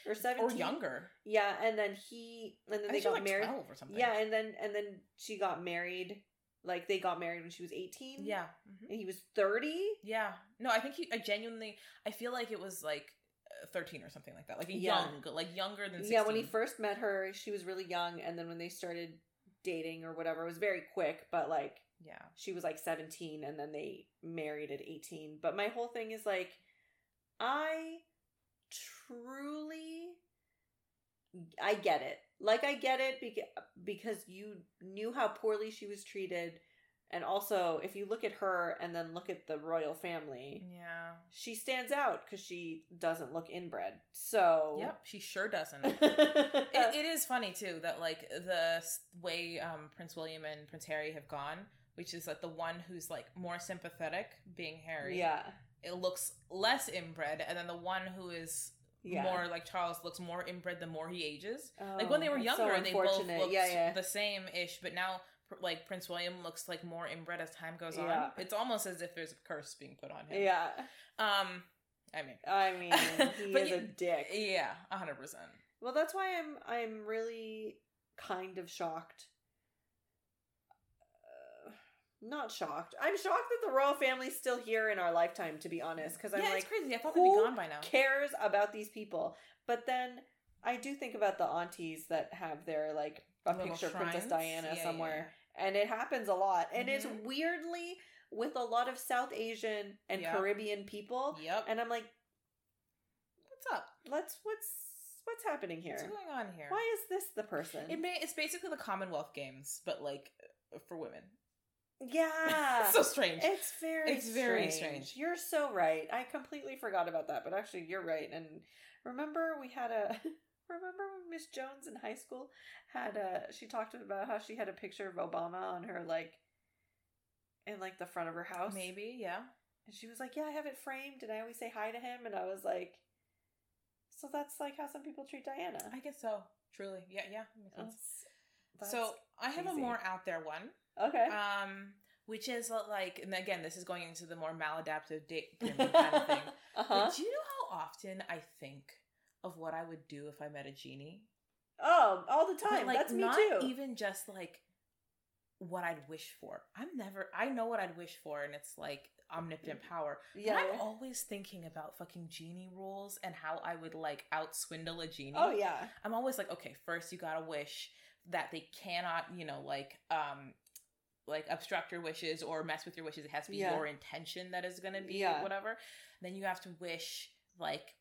or seventeen? Or younger. Yeah, and then he and then I they think she was got like married. or something. Yeah, and then and then she got married. Like they got married when she was eighteen. Yeah. Mhm. and he was thirty. Yeah. No, I think he, I genuinely, I feel like it was like uh, 13 or something like that. Like a Yeah. young, like younger than 16. Yeah, when he first met her, she was really young, and then when they started dating or whatever, it was very quick. But like, Yeah. she was like seventeen, and then they married at eighteen. But my whole thing is like, I truly, I get it. Like, I get it because because you knew how poorly she was treated, and also if you look at her and then look at the royal family. Yeah. She stands out because she doesn't look inbred. So, Yep. She sure doesn't. it, it is funny too that like the way um, Prince William and Prince Harry have gone, which is like the one who's like more sympathetic, being Harry. yeah, It looks less inbred, and then the one who is yeah. more like Charles looks more inbred the more he ages. like when they Oh, were that's so younger, they both looked yeah, yeah. the same ish, but now like Prince William looks like more inbred as time goes on. Yeah. It's almost as if there's a curse being put on him. Yeah, Um, I mean, I mean, he is you- a dick. yeah, hundred percent. Well, that's why I'm I'm really kind of shocked. Not shocked. I'm shocked that the royal family's still here in our lifetime. To be honest, because I'm Yeah, like, it's crazy. I thought they'd be gone by now. cares about these people? But then I do think about the aunties that have their like a Little picture of Princess? Diana Yeah, yeah, somewhere, and it happens a lot. And it's Mhm. weirdly with a lot of South Asian and Yeah. Caribbean people. Yep. And I'm like, What's up? let's what's what's happening here? What's going on here? Why is this the person? It may, it's basically the Commonwealth Games, but like for women. Yeah. so strange. It's very It's very strange. strange. You're so right. I completely forgot about that, but actually you're right. And remember we had a remember when Miss Jones in high school had a she talked about how she had a picture of Obama on her like in like the front of her house. Maybe, yeah. And she was like, "Yeah, I have it framed and I always say hi to him." And I was like, "So that's like how some people treat Diana." I guess so. Truly, yeah, yeah. That's- so I have a more out there one, okay. um, which is uh, like, and again, this is going into the more maladaptive date kind of thing. uh-huh. But do you know how often I think of what I would do if I met a genie? Oh, all the But, time. like, That's me not too. even just like what I'd wish for. I'm never. I know what I'd wish for, and it's like omnipotent power. yeah. But I'm always thinking about fucking genie rules and how I would like out swindle a genie. Oh yeah. I'm always like, okay, first you gotta wish that they cannot, you know, like um like obstruct your wishes or mess with your wishes. It has to be Yeah. your intention that is gonna be Yeah. whatever. Then you have to wish like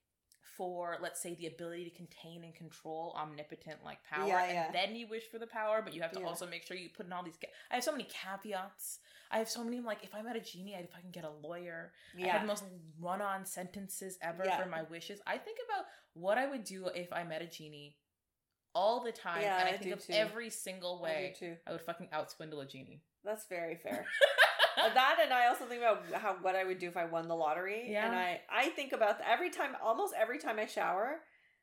for let's say the ability to contain and control omnipotent like power Yeah, and yeah. then you wish for the power but you have to Yeah. also make sure you put in all these ca- i have so many caveats i have so many like if i met a genie if i'd fucking get a lawyer i Yeah. have the most run-on sentences ever for my wishes i think about what i would do if i met a genie all the time and i, I think of too. every single way too. I would fucking outswindle a genie That's very fair. That and I also think about how what I would do if I won the lottery. Yeah. And I I think about every time almost every time I shower,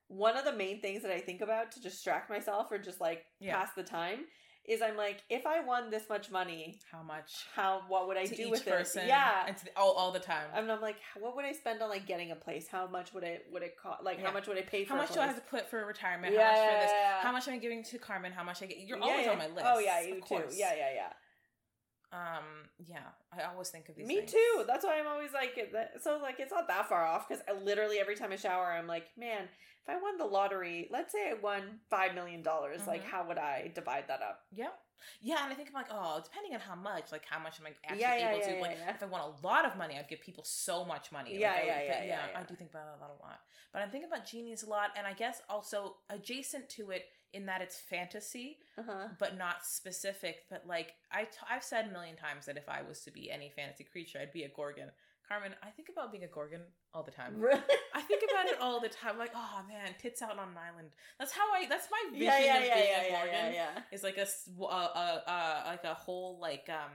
one of the main things that I think about to distract myself or just like Yeah. pass the time is I'm like if I won this much money, how much how what would I to do each with person it? Yeah. and the, all, all the time And I'm like, what would I spend on like getting a place? How much would it would it cost? Like, Yeah. how much would I pay for? how much do I have to put for retirement? Yeah, how much for this? How much am I giving to Carmen? How much I get? You're always yeah. on my list. Oh yeah, you of too. course. Yeah, yeah, yeah. Um, yeah, I always think of these. Me things. too. That's why I'm always like, so like it's not that far off because literally every time I shower, I'm like, man, if I won the lottery, let's say I won five million dollars, like Mhm. how would I divide that up? Yeah, yeah, and I think I'm like, oh, depending on how much, like how much am I actually Yeah, yeah, able yeah, to? like, yeah. if I want a lot of money, I'd give people so much money. Like, Yeah, yeah, yeah, yeah, yeah. I do think about that a lot. But I'm thinking about genies a lot, and I guess also adjacent to it in that it's fantasy, Uh huh. but not specific. But like I, t- I've said a million times that if I was to be any fantasy creature, I'd be a gorgon. Carmen, I think about being a gorgon all the time. Really? I think about it all the time. Like, oh man, tits out on an island. That's how I. That's my vision yeah, yeah, of yeah, being yeah, a yeah, gorgon. yeah, yeah. Is like a, s- uh, uh, uh, like a whole like um,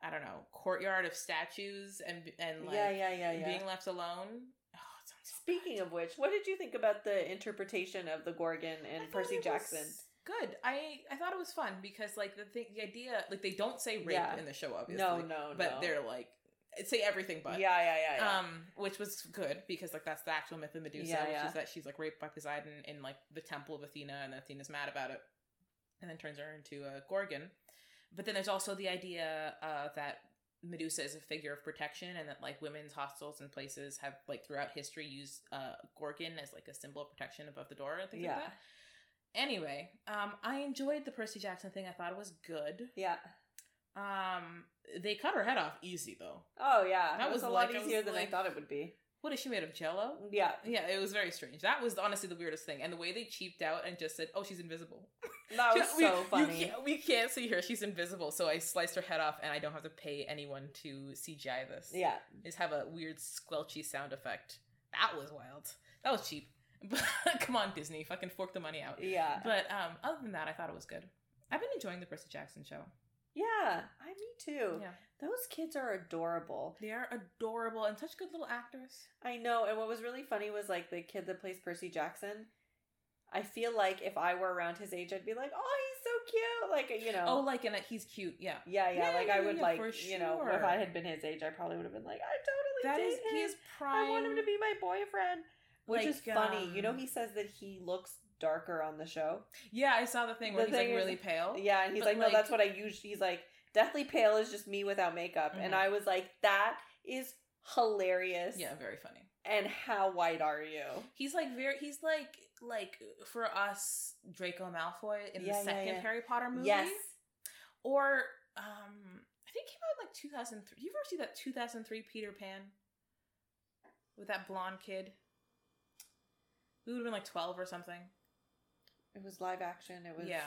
I don't know, courtyard of statues and and like yeah, yeah, yeah, yeah. being left alone. Oh, it sounds so Speaking of which, what did you think about the interpretation of the Gorgon and Percy Jackson? Good. I I thought it was fun because like the thing, the idea, like they don't say rape Yeah. in the show, obviously. No, no, but no. they're like say everything but yeah, yeah, yeah, yeah. um which was good because like that's the actual myth of medusa Yeah, which yeah. is that she's like raped by poseidon in like the temple of athena and athena's mad about it and then turns her into a gorgon but then there's also the idea uh that medusa is a figure of protection and that like women's hostels and places have like throughout history used uh gorgon as like a symbol of protection above the door and things yeah, like that. Anyway um i enjoyed the percy jackson thing. I thought it was good. Yeah. um they cut her head off easy though. Oh yeah, That was, was a lot easier than like- I thought it would be. What is she made of jello Yeah, Yeah, it was very strange. That was honestly the weirdest thing, and the way they cheaped out and just said, "Oh, she's invisible." that was We- so funny. can't- we can't see her; she's invisible. So I sliced her head off, and I don't have to pay anyone to CGI this. Yeah, just have a weird squelchy sound effect. That was wild. That was cheap. But come on, Disney, fucking fork the money out. yeah, But um, other than that, I thought it was good. I've been enjoying the Percy Jackson show. Yeah. I me too. Yeah. Those kids are adorable. They are adorable and such good little actors. I know, and what was really funny was like the kid that plays Percy Jackson. I feel like if I were around his age, I'd be like, "Oh, he's so cute!" Like you know, Oh, like and he's cute. Yeah, yeah, yeah. yeah, like yeah, I would yeah, like for you know, if. I had been his age, I probably would have been like, "I totally that date is he him. is prime. I want him to be my boyfriend." Which Like, is funny. you know, um, he says that he looks darker on the show. Yeah, I saw the thing where The he's like thing is- really pale. Yeah, and he's But, like, "No, that's what I usually." He's like, "Deathly pale is just me without makeup," and Mhm. I was like, "That is hilarious." Yeah, very funny. And how white are you? He's like very. He's like like for us Draco Malfoy in Yeah, yeah, the second yeah. Harry Potter movie. Yes. Or um, I think came out in like 2003. You ever see that 2003 Peter Pan with that blonde kid? Who would have been like 12 or something? It was live action. It was. Yeah.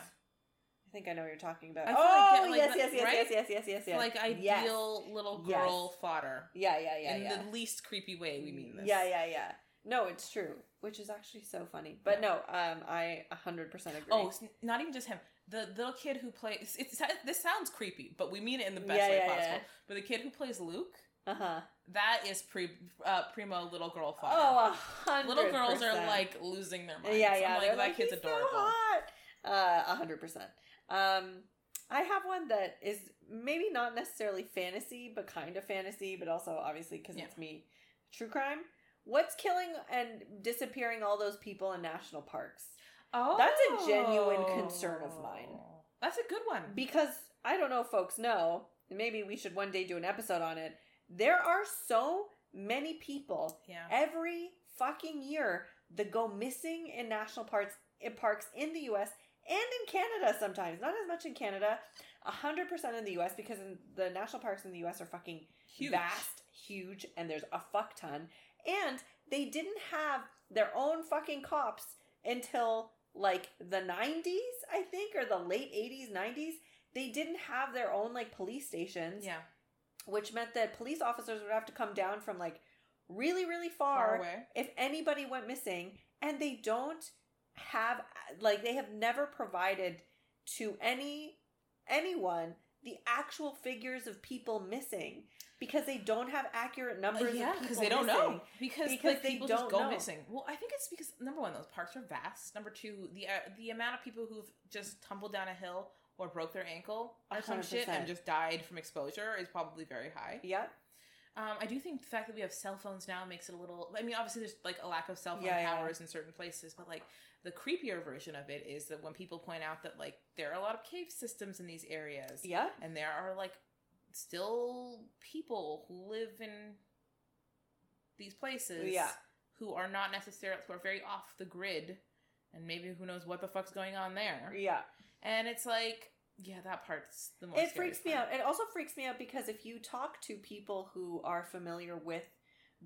I think I know what you're talking about. Oh like, yes, yes, yes, right? yes, yes, yes, yes, yes. Like Yes. ideal little Yes. girl fodder. Yeah, yeah, yeah, in yeah. the least creepy way we mean this. Yeah, yeah, yeah. No, it's true, which is actually so funny. But Yeah. no, um, I a hundred percent agree. Oh, not even just him. The little kid who plays it's, this sounds creepy, but we mean it in the best Yeah, way possible. But the kid who plays Luke, uh huh. that is pre uh, primo little girl fodder. Oh, a hundred. little girls are like losing their minds. yeah, yeah. I'm like, that kid's "He's so adorable. hot." Uh, a hundred percent. Um, I have one that is maybe not necessarily fantasy, but kind of fantasy, but also obviously because Yeah. it's me, true crime. What's killing and disappearing all those people in national parks? Oh, That's a genuine concern of mine. That's a good one. Because I don't know if folks know, maybe we should one day do an episode on it. There are so many people yeah. every fucking year that go missing in national parks in parks in the US and in Canada sometimes. Not as much in Canada. A hundred percent in the US because in the national parks in the US are fucking Huge. vast, huge, and there's a fuck ton. And they didn't have their own fucking cops until like the 90s, I think, or the late 80s, 90s. They didn't have their own like police stations, Yeah. Which meant that police officers would have to come down from like really, really Far far away. if anybody went missing and they don't have like they have never provided to any anyone the actual figures of people missing because they don't have accurate numbers Uh, yeah, because they don't know. Because, Because like, they people don't go know. missing. Well, I think it's because number one, those parks are vast. Number two, the uh, the amount of people who've just tumbled down a hill or broke their ankle or some shit and just died from exposure is probably very high. Yeah. Um, I do think the fact that we have cell phones now makes it a little. I mean, obviously, there's like a lack of cell phone Yeah, yeah. towers in certain places, but like the creepier version of it is that when people point out that like there are a lot of cave systems in these areas, Yeah. and there are like still people who live in these places Yeah. who are not necessarily who are very off the grid and maybe who knows what the fuck's going on there Yeah. and it's like yeah that part's the most It freaks me out. It also freaks me out because if you talk to people who are familiar with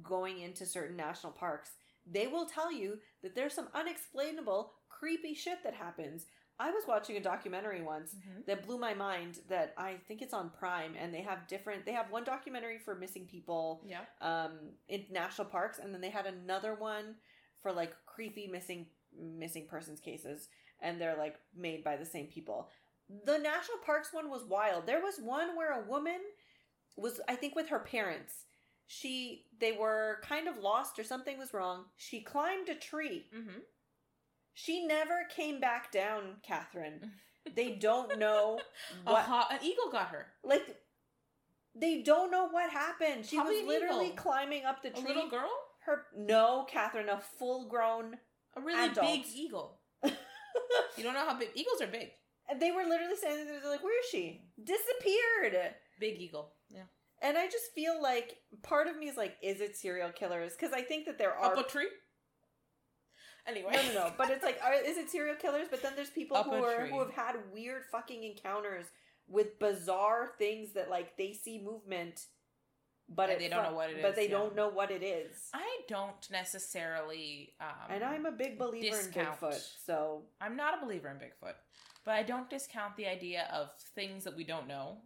going into certain national parks, they will tell you that there's some unexplainable, creepy shit that happens. I was watching a documentary once Mhm. that blew my mind that I think it's on Prime and they have different they have one documentary for missing people yeah um in national parks and then they had another one for like creepy missing missing persons cases and they're like made by the same people the national parks one was wild. There was one where a woman was i think with her parents. She they were kind of lost or something was wrong. She climbed a tree. Mm-hmm. she never came back down catherine. They don't know a what an eagle got her. Like they don't know what happened. She Probably was literally eagle. climbing up the a tree. little girl? Her no, Catherine, a full grown. a really Adult. big eagle. You don't know how big eagles are big they were literally saying they're like, "Where is she? Disappeared." big eagle yeah And I just feel like part of me is like, "Is it serial killers?" Because I think that there are. up a tree anyway no, no, no. But it's like, are, is it serial killers? But then there's people Up who are tree. who have had weird fucking encounters with bizarre things that like they see movement, but it they don't know what it But is, they yeah. don't know what it is. i don't necessarily um and I'm a big believer discount. in Bigfoot, so I'm not a believer in Bigfoot, but I don't discount the idea of things that we don't know.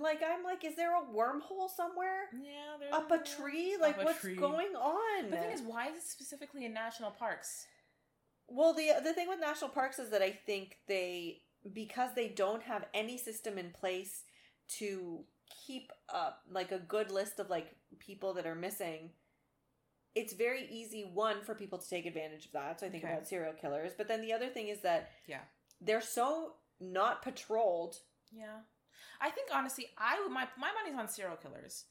like I'm like, is there a wormhole somewhere? Yeah, there's up a tree like a what's tree. going on The thing is, why is it specifically in national parks? well the the thing with national parks is that i think they because they don't have any system in place to keep up like a good list of like people that are missing it's very easy one for people to take advantage of that so i think Okay. about serial killers but then the other thing is that Yeah. They're so not patrolled Yeah, I think honestly, I would my my money's on serial killers.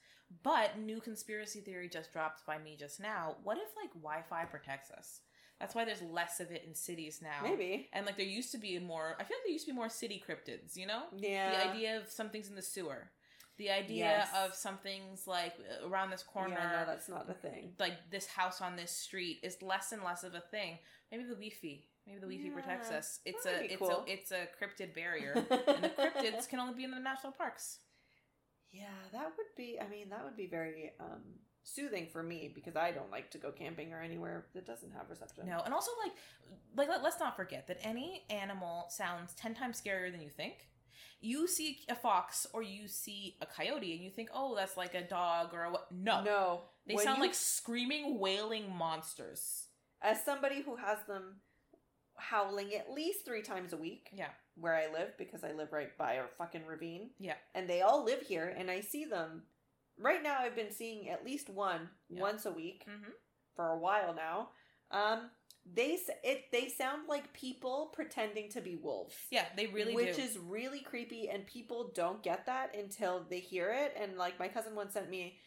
But new conspiracy theory just dropped by me just now. What if like Wi-Fi protects us? That's why there's less of it in cities now. maybe And like there used to be more. I feel like there used to be more city cryptids. You know. yeah the idea of something's in the sewer the idea Yes. of something's like around this corner yeah, no, that's not the thing like this house on this street is less and less of a thing maybe the wi-fi maybe the wi-fi protects us it's a it's cool. a it's a cryptid barrier and the cryptids can only be in the national parks Yeah, that would be. I mean, that would be very um, soothing for me because I don't like to go camping or anywhere that doesn't have reception. no and also like like let, let's not forget that any animal sounds 10 times scarier than you think you see a fox or you see a coyote and you think oh that's like a dog or a what no no. they When sound you- like screaming wailing monsters as somebody who has them howling at least three times a week yeah where I live because I live right by a fucking ravine. Yeah. and they all live here, and I see them. Right now, I've been seeing at least one Yeah. once a week mm-hmm. for a while now. Um, they it they sound like people pretending to be wolves. Yeah, they really which do. is really creepy and people don't get that until they hear it and like my cousin once sent me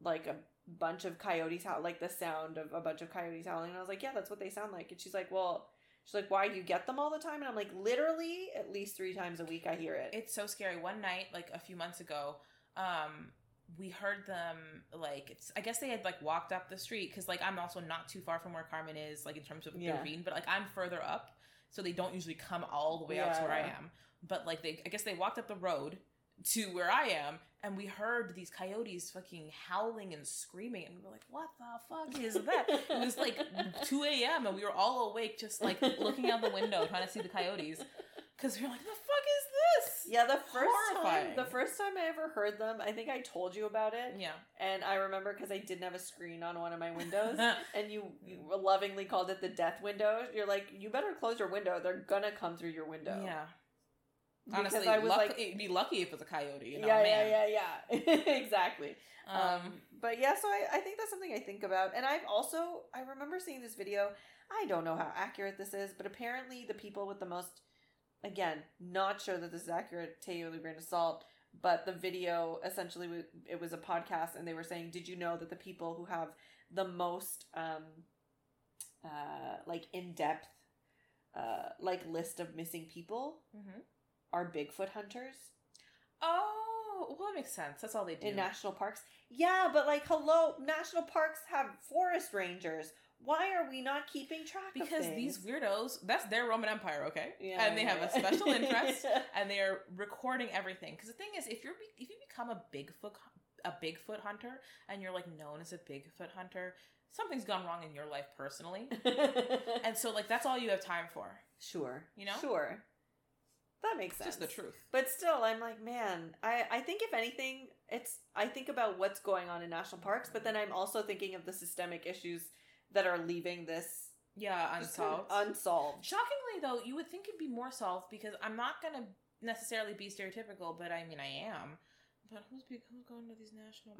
like a bunch of coyotes howl like the sound of a bunch of coyotes howling and i was like yeah that's what they sound like and she's like well she's like why do you get them all the time and i'm like literally at least three times a week i hear it it's so scary. One night, like a few months ago, um, we heard them like it's. I guess they had like walked up the street because like I'm also not too far from where Carmen is, like in terms of Yeah. the ravine, but like I'm further up, so they don't usually come all the way out to Yeah, where I am. But like they, I guess they walked up the road to where I am, and we heard these coyotes fucking howling and screaming, and we were like, "What the fuck is that?" it was like 2 a.m. and we were all awake, just like looking out the window trying to see the coyotes, because we were like, "The fuck is this?" Yeah, the first Horrifying. time the first time I ever heard them, I think I told you about it. Yeah. And I remember because I didn't have a screen on one of my windows, and you, you lovingly called it the death window. You're like, you better close your window. They're gonna come through your window. Yeah. Because Honestly, I was luck- like, it'd be lucky if it's a coyote. You know, yeah, man. yeah, yeah, yeah, exactly. Um, Um, but yeah, so I, I think that's something I think about, and I've also I remember seeing this video. I don't know how accurate this is, but apparently the people with the most, again, not sure that this is accurate. Take it with a grain of salt. But the video essentially it was a podcast, and they were saying, "Did you know that the people who have the most, um, uh, like in depth, uh, like list of missing people mhm. Are Bigfoot hunters?" Oh, well, that makes sense. That's all they do. in national parks. Yeah, but like, hello, national parks have forest rangers. Why are we not keeping track of because these weirdos, that's their Roman Empire, okay? Yeah, and they have a special interest, and they are recording everything. Because the thing is, if you're be- if you become a Bigfoot a Bigfoot hunter, and you're like known as a Bigfoot hunter, something's gone wrong in your life personally, and so like that's all you have time for. sure, You know? sure, that makes sense. just the truth. But still, I'm like, man, I I think if anything, it's I think about what's going on in national parks, but then I'm also thinking of the systemic issues that are leaving this Yeah, just kind of unsolved. unsolved. Shockingly, though, you would think it'd be more solved because I'm not gonna necessarily be stereotypical, but I mean I am. But who's be- who's going to these national?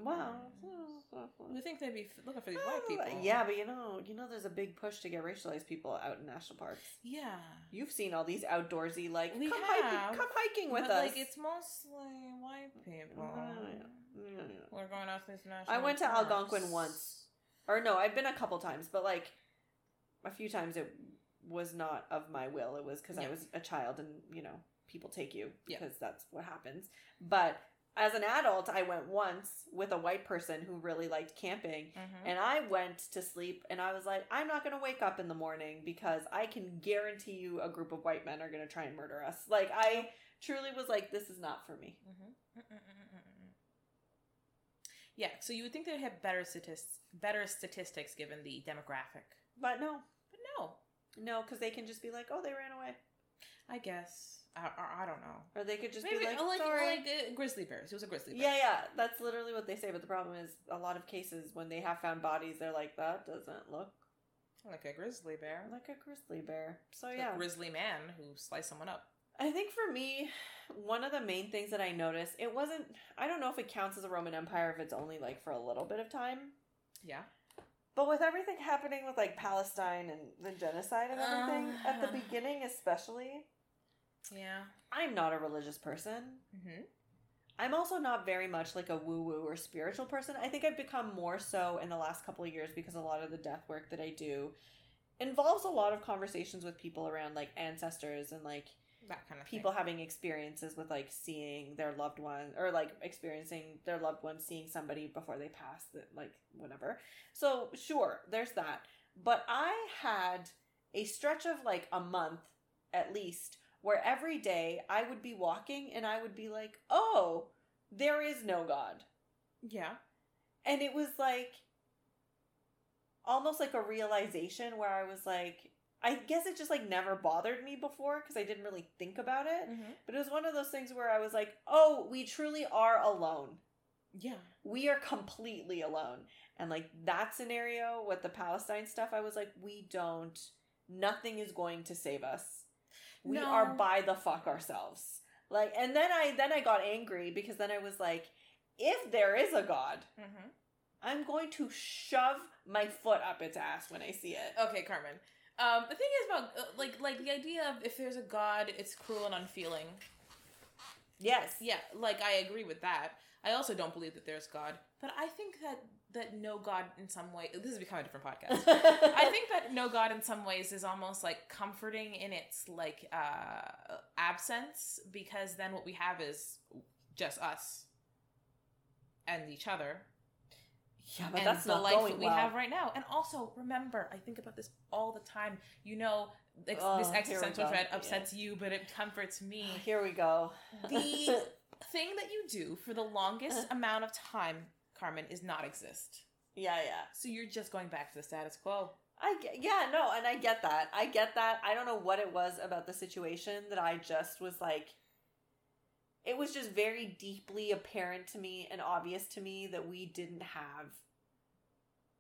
You would think they'd be looking for these oh, white people. Yeah, but you know, you know, there's a big push to get racialized people out in national parks. Yeah. You've seen all these outdoorsy, like We come hiking, come hiking with but, us. Like it's mostly white people. Yeah, yeah. We're going out to these national. I went to parks. Algonquin once, or no, I've been a couple times, but like a few times it was not of my will. It was because I was a child, and you know, people take you Yeah. because that's what happens. But as an adult, I went once with a white person who really liked camping, Mhm. and I went to sleep and I was like, I'm not going to wake up in the morning because I can guarantee you a group of white men are going to try and murder us. Like, I truly was like, this is not for me. Mhm. Mm-mm-mm-mm-mm. Yeah, so you would think they'd have better statistics, better statistics given the demographic, But no, but no. no, because they can just be like, oh, they ran away. I guess I, I don't know. Or they could just Maybe be like, like sorry. like uh, grizzly bears. It was a grizzly bear. yeah, yeah, that's literally what they say. But the problem is, a lot of cases when they have found bodies, they're like, that doesn't look like a grizzly bear. like a grizzly bear. So Like yeah, a grizzly man who sliced someone up. I think for me, one of the main things that I noticed, it wasn't. I don't know if it counts as a Roman Empire if it's only like for a little bit of time. Yeah. But with everything happening with like Palestine and the genocide and everything, at the Uh. beginning especially, Yeah. I'm not a religious person. Mm-hmm. I'm also not very much like a woo woo or spiritual person. I think I've become more so in the last couple of years because a lot of the death work that I do involves a lot of conversations with people around like ancestors and like That kind of people having experiences with like seeing their loved one or like experiencing their loved one seeing somebody before they pass that like whatever so sure there's that but i had a stretch of like a month at least where every day i would be walking and i would be like oh there is no god. Yeah. and it was like almost like a realization where i was like i guess it just like never bothered me before because i didn't really think about it Mm-hmm. but it was one of those things where I was like, oh, we truly are alone. Yeah. We are completely alone. And like that scenario with the Palestine stuff, I was like, we don't, nothing is going to save us. We No. are by the fuck ourselves. Like, and then I, then I got angry because then I was like, if there is a God, Mm-hmm. I'm going to shove my foot up its ass when I see it. Okay, Carmen. Um, the thing is about uh, like like the idea of if there's a god, it's cruel and unfeeling. Yes. Yeah, like I agree with that. I also don't believe that there's God, but I think that that no God in some way. This has become a different podcast. I think that no God in some ways is almost like comforting in its like uh absence because then what we have is just us and each other yeah, but and that's the not life that we well. have right now. And also remember, I think about this all the time. You know, ex- Oh, this existential dread Yeah. upsets you, but it comforts me. Here we go. The thing that you do for the longest amount of time, Carmen, is not exist. Yeah, yeah. So you're just going back to the status quo. I get, yeah, no, and I get that. I get that. I don't know what it was about the situation that I just was like it was just very deeply apparent to me and obvious to me that we didn't have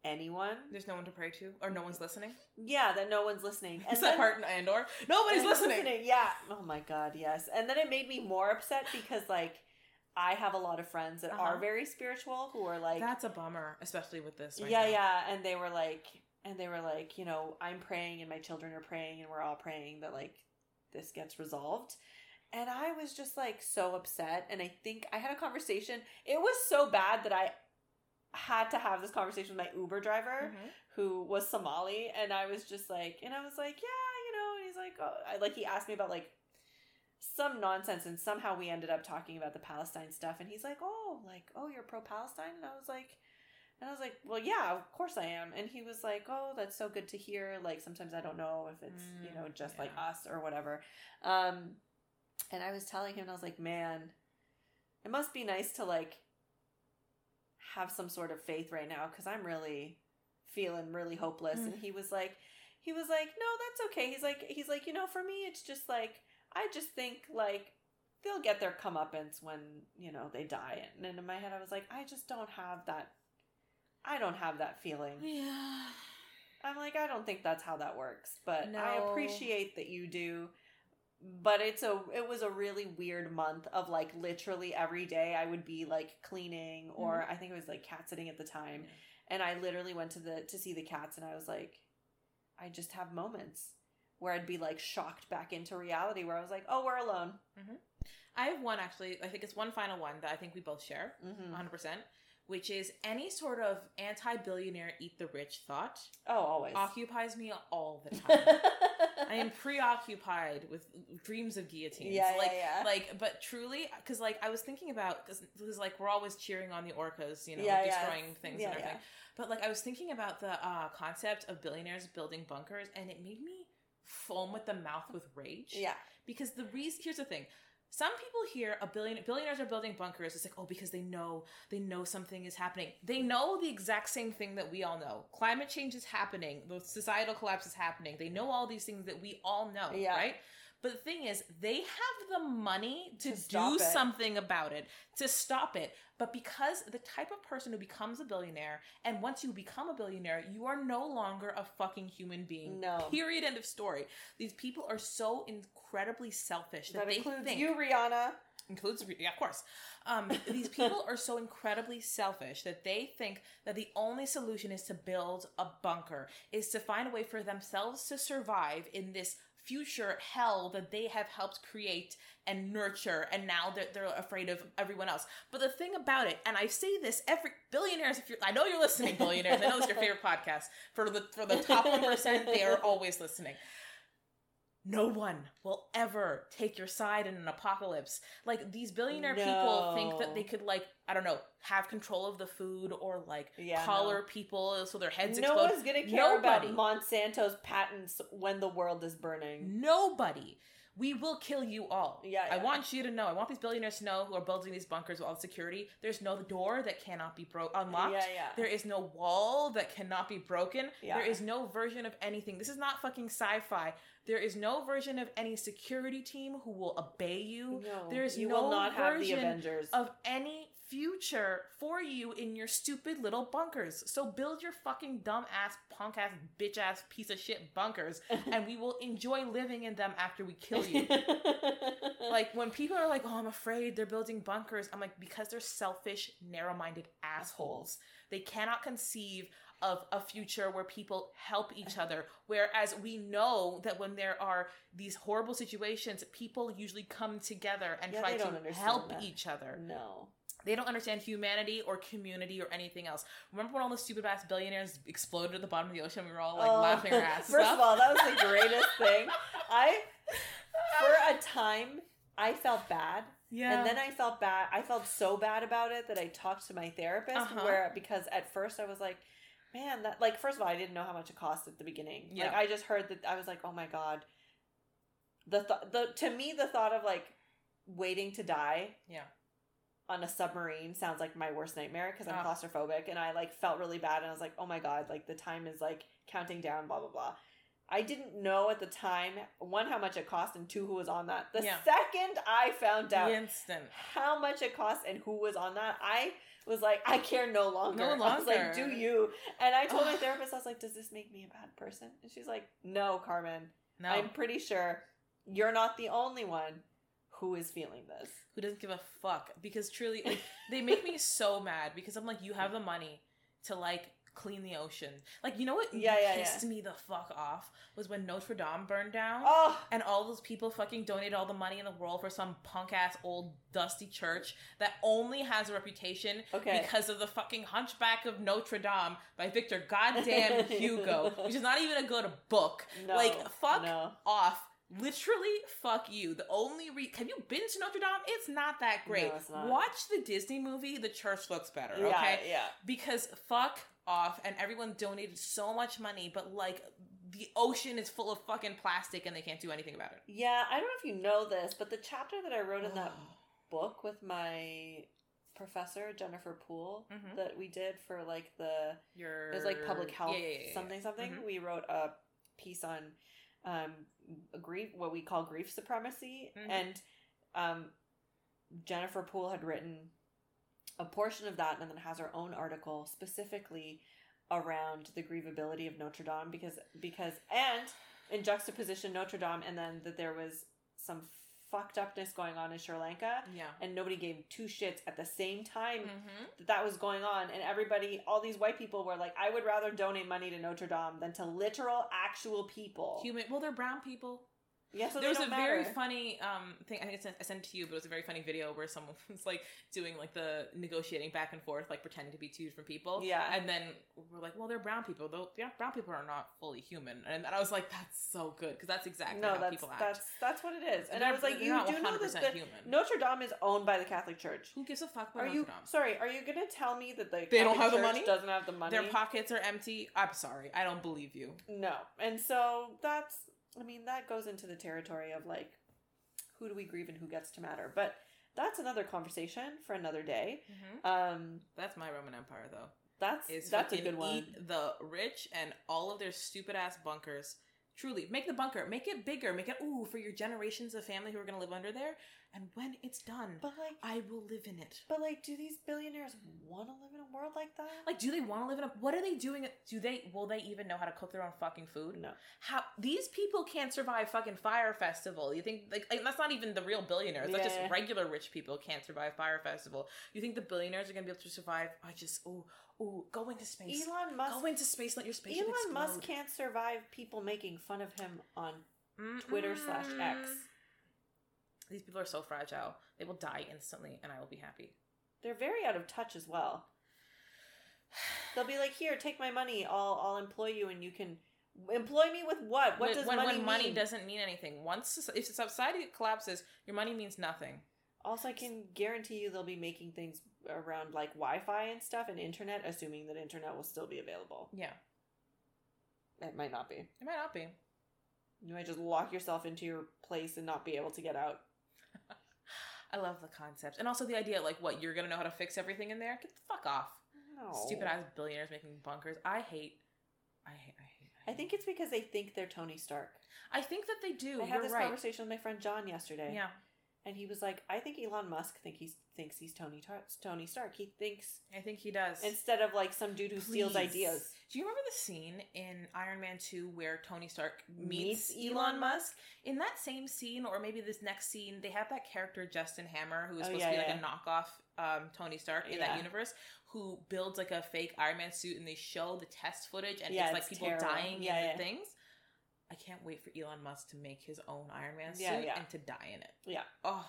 anyone. There's no one to pray to, or no one's listening. Yeah, that no one's listening. And Is that part in Andor? Nobody's listening. listening. Yeah. Oh my god, yes. And then it made me more upset because like I have a lot of friends that uh-huh. are very spiritual who are like That's a bummer, especially with this. Right yeah, now. yeah. And they were like and they were like, you know, I'm praying and my children are praying and we're all praying that like this gets resolved. And I was just like so upset. And I think I had a conversation. It was so bad that I had to have this conversation with my Uber driver mm-hmm. who was Somali. And I was just like, and I was like, yeah, you know, and he's like, oh, I, like he asked me about like some nonsense. And somehow we ended up talking about the Palestine stuff. And he's like, oh, like, oh, you're pro Palestine? And I was like, and I was like, well, yeah, of course I am. And he was like, oh, that's so good to hear. Like, sometimes I don't know if it's, mm, you know, just yeah. like us or whatever. Um, and I was telling him, I was like, man, it must be nice to like have some sort of faith right now because I'm really feeling really hopeless. Mm. And he was like, he was like, no, that's okay. He's like, he's like, you know, for me, it's just like, I just think like they'll get their comeuppance when, you know, they die. And in my head, I was like, I just don't have that I don't have that feeling. Yeah. I'm like, I don't think that's how that works, but no. I appreciate that you do. But it's a it was a really weird month of like literally every day I would be like cleaning or mm-hmm. I think it was like cat sitting at the time. Yeah. And I literally went to the to see the cats and I was like I just have moments where I'd be like shocked back into reality where I was like, "Oh, we're alone." Mm-hmm. I have one actually. I think it's one final one that I think we both share, mm-hmm. 100 percent which is any sort of anti-billionaire eat the rich thought. Oh, always occupies me all the time. I am preoccupied with dreams of guillotines. Yeah, like, yeah, yeah. Like, but truly, because like I was thinking about because like we're always cheering on the orcas, you know, yeah, destroying yeah. things yeah, and everything. But like I was thinking about the uh, concept of billionaires building bunkers, and it made me foam with the mouth with rage. Yeah. Because the reason here's the thing some people hear a billion billionaires are building bunkers. It's like, oh, because they know they know something is happening. They know the exact same thing that we all know. Climate change is happening. The societal collapse is happening. They know all these things that we all know, yeah. right? But the thing is, they have the money to, to do something about it, to stop it. But because the type of person who becomes a billionaire, and once you become a billionaire, you are no longer a fucking human being. No. Period. End of story. These people are so incredibly selfish that, that they includes think, you, Rihanna. Includes, yeah, of course. Um, these people are so incredibly selfish that they think that the only solution is to build a bunker, is to find a way for themselves to survive in this future hell that they have helped create and nurture and now they're, they're afraid of everyone else. But the thing about it and i say this every billionaires if you're i know you're listening billionaires i know it's your favorite podcast. For the for the top 1% they are always listening no one will ever take your side in an apocalypse. Like these billionaire no. people think that they could like I don't know have control of the food or like yeah, collar no. people so their heads. No explode. one's gonna care Nobody. about Monsanto's patents when the world is burning. Nobody. We will kill you all. Yeah, yeah, I want you to know. I want these billionaires to know who are building these bunkers with all the security. There's no door that cannot be bro- unlocked. Yeah, yeah. There is no wall that cannot be broken. Yeah. There is no version of anything. This is not fucking sci-fi. There is no version of any security team who will obey you. No, there is you no will not version have the Avengers of any future for you in your stupid little bunkers. So build your fucking dumb ass, punk ass, bitch ass piece of shit bunkers, and we will enjoy living in them after we kill you. like when people are like, "Oh, I'm afraid they're building bunkers," I'm like, because they're selfish, narrow-minded assholes. They cannot conceive of a future where people help each other. Whereas we know that when there are these horrible situations, people usually come together and yeah, try to help that. each other. No. They don't understand humanity or community or anything else. Remember when all the stupid ass billionaires exploded at the bottom of the ocean? We were all like oh, laughing our asses First off? of all, that was the greatest thing. I, for a time, I felt bad. Yeah. And then I felt bad. I felt so bad about it that I talked to my therapist. Uh-huh. Where because at first I was like, man, that like first of all, I didn't know how much it cost at the beginning. Yeah. Like I just heard that I was like, oh my god. The th- the to me the thought of like waiting to die. Yeah. on a submarine sounds like my worst nightmare because I'm Ugh. claustrophobic and I like felt really bad and I was like, oh my god, like the time is like counting down, blah blah blah. I didn't know at the time one how much it cost and two who was on that. The Yeah. second I found out The instant. how much it cost and who was on that, I was like, I care no longer. No I was like, do you? And I told my therapist, I was like, does this make me a bad person? And she's like, no, Carmen. No. I'm pretty sure you're not the only one who is feeling this. who doesn't give a fuck because truly like, they make me so mad because I'm like you have the money to like clean the ocean like you know what Yeah, yeah, pissed me the fuck off was when Notre Dame burned down Oh, and all those people fucking donated all the money in the world for some punk ass old dusty church that only has a reputation okay. because of the fucking Hunchback of Notre Dame by Victor Goddamn Hugo, which is not even a good book. no, like, fuck No. Off, literally, fuck you. The only re- have you been to Notre Dame? It's not that great. No, not. Watch the Disney movie. The church looks better. Yeah, Okay, yeah. because fuck off, and everyone donated so much money, but like the ocean is full of fucking plastic, and they can't do anything about it. Yeah, I don't know if you know this, but the chapter that I wrote in that book with my professor, Jennifer Poole, Mhm. that we did for like the Your it was like public health Yeah, yeah, yeah, something something Mhm. we wrote a piece on um grief what we call grief supremacy Mhm. and um jennifer poole had written a portion of that and then has her own article specifically around the grievability of notre dame because because and in juxtaposition notre dame and then that there was some fucked upness going on in sri lanka Yeah. and nobody gave two shits at the same time Mm-hmm. that that was going on and everybody all these white people were like i would rather donate money to notre dame than to literal actual people Human. Well, they're brown people. Yeah so there was a don't very funny um thing. I think I sent, I sent it to you, but it was a very funny video where someone was like doing like the negotiating back and forth, like pretending to be two different people. Yeah. And then we're like, well, they're brown people. Though, yeah, brown people are not fully human. And, I was like, that's so good because that's exactly no how that's people act. that's that's what it is and They're- i was like you do know that 100% the, human. notre dame is owned by the catholic church Who gives a fuck about are Notre you Dame? sorry are you gonna tell me that the They don't Catholic have the Church money? doesn't have the money Their pockets are empty. I'm sorry, I don't believe you. no and so that's i mean that goes into the territory of like who do we grieve and who gets to matter but that's another conversation for another day um That's my Roman Empire, though. that's is that's a good one eat the rich and all of their stupid ass bunkers. Truly, make the bunker, make it bigger, make it ooh for your generations of family who are gonna live under there. And when it's done, but like I will live in it. But like, do these billionaires want to live in a world like that? Like, do they want to live in a? What are they doing? Do they? Will they even know how to cook their own fucking food? no. How these people can't survive fucking Fire Festival? You think like, like that's not even the real billionaires? That's just regular rich people can't survive Fire Festival. You think the billionaires are gonna be able to survive? I just oh oh go into space. Elon Musk. Go into space. Let your spaceship Elon explode. Musk can't survive people making fun of him on Twitter slash X. These people are so fragile. They will die instantly, and I will be happy. They're very out of touch as well. They'll be like, "Here, take my money. I'll I'll employ you, and you can employ me with what? What when, does when, money when money doesn't mean anything? Once if society collapses, your money means nothing. Also, I can guarantee you they'll be making things around like Wi-Fi and stuff and internet, assuming that internet will still be available. Yeah, It might not be. it might not be. You might just lock yourself into your place and not be able to get out. I love the concept, and also the idea like what you're gonna know how to fix everything in there. Get the fuck off. No. Stupid ass billionaires making bunkers. I hate. I hate. I hate. I think it's because they think they're Tony Stark. I think that they do. I had this right. conversation with my friend John yesterday. Yeah, And he was like, I think Elon Musk think he's thinks he's Tony Tar- Tony Stark. He thinks I think he does. instead of like some dude who steals ideas. Do you remember the scene in Iron Man 2 where Tony Stark meets, Meets Elon, Elon Musk? In that same scene, or maybe this next scene, they have that character, Justin Hammer, who is Oh, supposed yeah, to be yeah. like a knockoff um, Tony Stark in Yeah. that universe, who builds like a fake Iron Man suit and they show the test footage and Yeah, it's like it's people terrible. dying Yeah, in the things. I can't wait for Elon Musk to make his own Iron Man suit and to die in it. Yeah. Oh.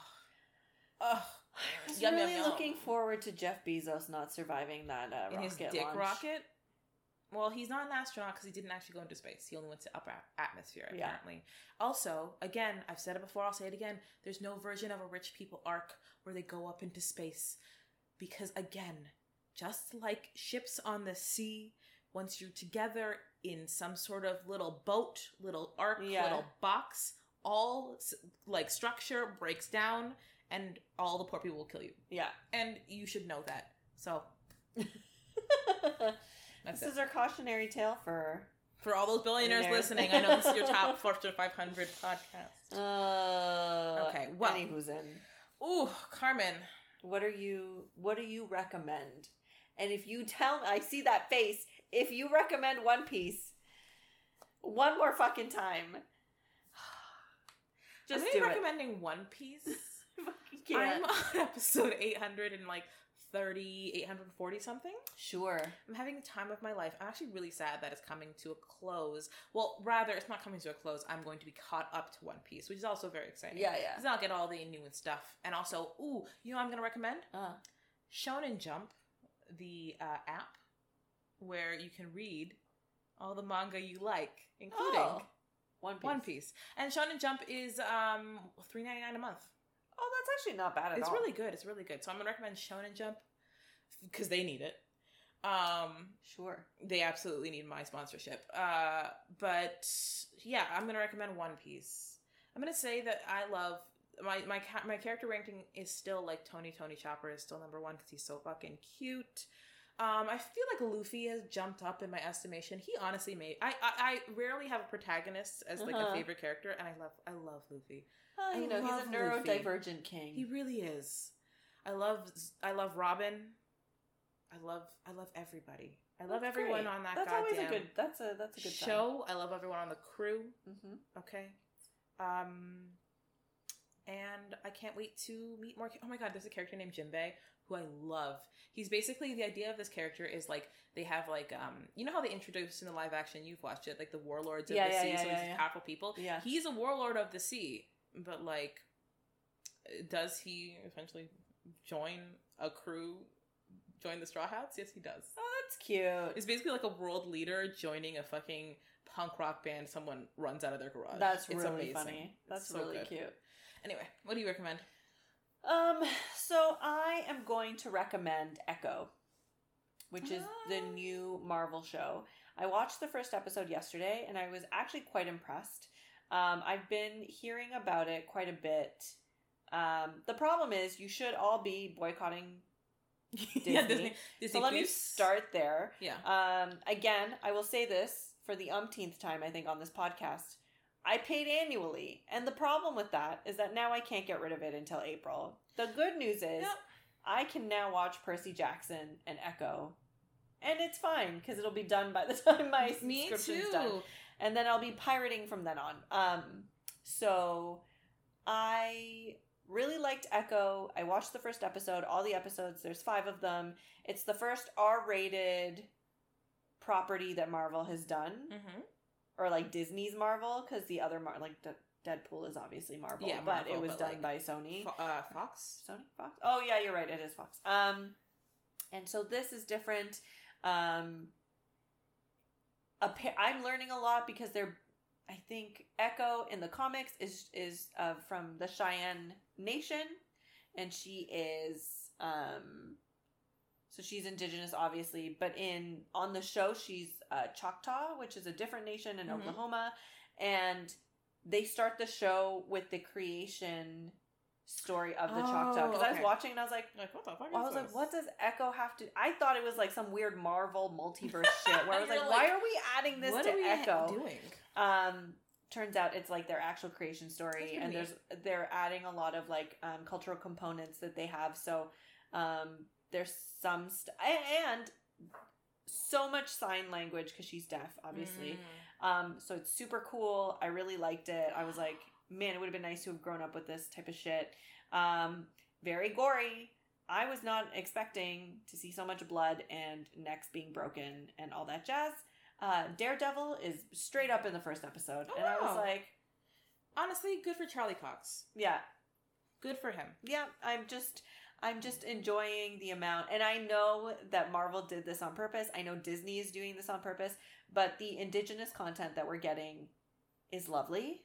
Oh. I was Yum, yum, really yum. looking forward to Jeff Bezos not surviving that uh, in his rocket dick launch. rocket. Well, he's not an astronaut because he didn't actually go into space. He only went to upper atmosphere, Yeah. apparently. Also, again, I've said it before, I'll say it again. There's no version of a rich people arc where they go up into space. Because, again, just like ships on the sea, once you're together in some sort of little boat, little ark, Yeah. little box, all like structure breaks down and all the poor people will kill you. Yeah. And you should know that. So that's this it. is our cautionary tale for. For all those billionaires listening, I know this is your top Fortune 500 podcast. Uh, Okay, well- Any who's in. Ooh, Carmen. What are you? What do you recommend? And if you tell, I see that face. If you recommend One Piece, one more fucking time, just I'm only it. recommending One Piece. I'm on episode 800 and like 30, 840 something. Sure. I'm having the time of my life. I'm actually really sad that it's coming to a close. Well, rather, it's not coming to a close. I'm going to be caught up to One Piece, which is also very exciting. Yeah, yeah. Because I'll get all the new and stuff. And also, ooh, you know what I'm going to recommend? Uh, Shonen Jump, the uh, app where you can read all the manga you like, including oh, One Piece. One Piece. And Shonen Jump is um three ninety nine a month. Oh, that's actually not bad at It's all. It's really good. It's really good. So I'm gonna recommend Shonen Jump because they need it. Um, sure. they absolutely need my sponsorship. Uh, but yeah, I'm gonna recommend One Piece. I'm gonna say that I love my my ca- my character ranking is still like Tony Tony Chopper is still number one because he's so fucking cute. Um, I feel like Luffy has jumped up in my estimation. He honestly made I I, I rarely have a protagonist as like Uh-huh. a favorite character, and I love I love Luffy. Oh, I you know, he's a Luffy. neurodivergent king. He really is. I love I love Robin. I love I love everybody. I love That's everyone great. on that That's always a good. That's a that's a good show. I love everyone on the crew. hmm Okay. Um and I can't wait to meet more. Oh my god, there's a character named Jinbei who I love. He's basically the idea of this character is like they have like um you know how they introduced in the live action you've watched it like the warlords of Yeah, the yeah, sea yeah, so yeah. powerful people. Yeah. He's a warlord of the sea, but like does he eventually join a crew join the Straw Hats? Yes, he does. Oh, that's cute. It's basically like a world leader joining a fucking punk rock band someone runs out of their garage. That's It's really amazing. funny. That's so really good. cute. Anyway, what do you recommend? Um, so I am going to recommend Echo, which is the Ah. new Marvel show. I watched the first episode yesterday and I was actually quite impressed. Um, I've been hearing about it quite a bit. Um, the problem is you should all be boycotting yeah, Disney. Disney. Disney so let me start there. Yeah. Um, again, I will say this for the umpteenth time, I think, on this podcast. I paid annually. And the problem with that is that now I can't get rid of it until April. The good news is Yep. I can now watch Percy Jackson and Echo. And it's fine because it'll be done by the time my Me subscription's too. done. And then I'll be pirating from then on. Um, so I really liked Echo. I watched the first episode, all the episodes, there's five of them. It's the first R rated property that Marvel has done, Mm-hmm. or like Disney's Marvel, because the other Mar like De- Deadpool is obviously Marvel, Yeah, but it was but, done like, by Sony. Fo- uh, Fox. Sony Fox. Oh yeah, you're right. It is Fox. Um, and so this is different. Um, appa- I'm learning a lot because they're. I think Echo in the comics is is uh, from the Cheyenne Nation, and she is um, so she's indigenous, obviously. But in on the show, she's uh, Choctaw, which is a different nation in Mhm. Oklahoma, and they start the show with the creation story of the Choctaw. Because Oh, I was watching and I was like, Like what the fuck? I was like, what does Echo have to? I thought it was like some weird Marvel multiverse shit. Where I was like, like, why are we adding this what to are we Echo? doing? Um, turns out it's like their actual creation story, and neat. there's they're adding a lot of like um, cultural components that they have. So um, there's some st- and so much sign language because she's deaf, obviously. Mm. Um, so it's super cool. I really liked it. I was like, man, it would have been nice to have grown up with this type of shit. Um, very gory. I was not expecting to see so much blood and necks being broken and all that jazz. Uh, Daredevil is straight up in the first episode, Oh, and I was like, Honestly, good for Charlie Cox. yeah, Good for him. yeah. I'm just, I'm just enjoying the amount, and I know that Marvel did this on purpose. I know Disney is doing this on purpose, but the indigenous content that we're getting is lovely.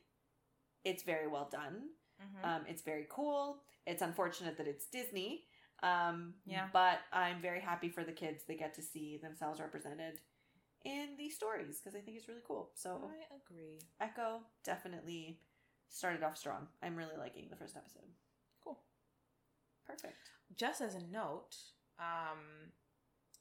It's very well done. Mhm. Um, it's very cool. It's unfortunate that it's Disney. Um, Yeah. But I'm very happy for the kids that get to see themselves represented in these stories because I think it's really cool. So I agree. Echo definitely started off strong. I'm really liking the first episode. Cool. Perfect. Just as a note, um,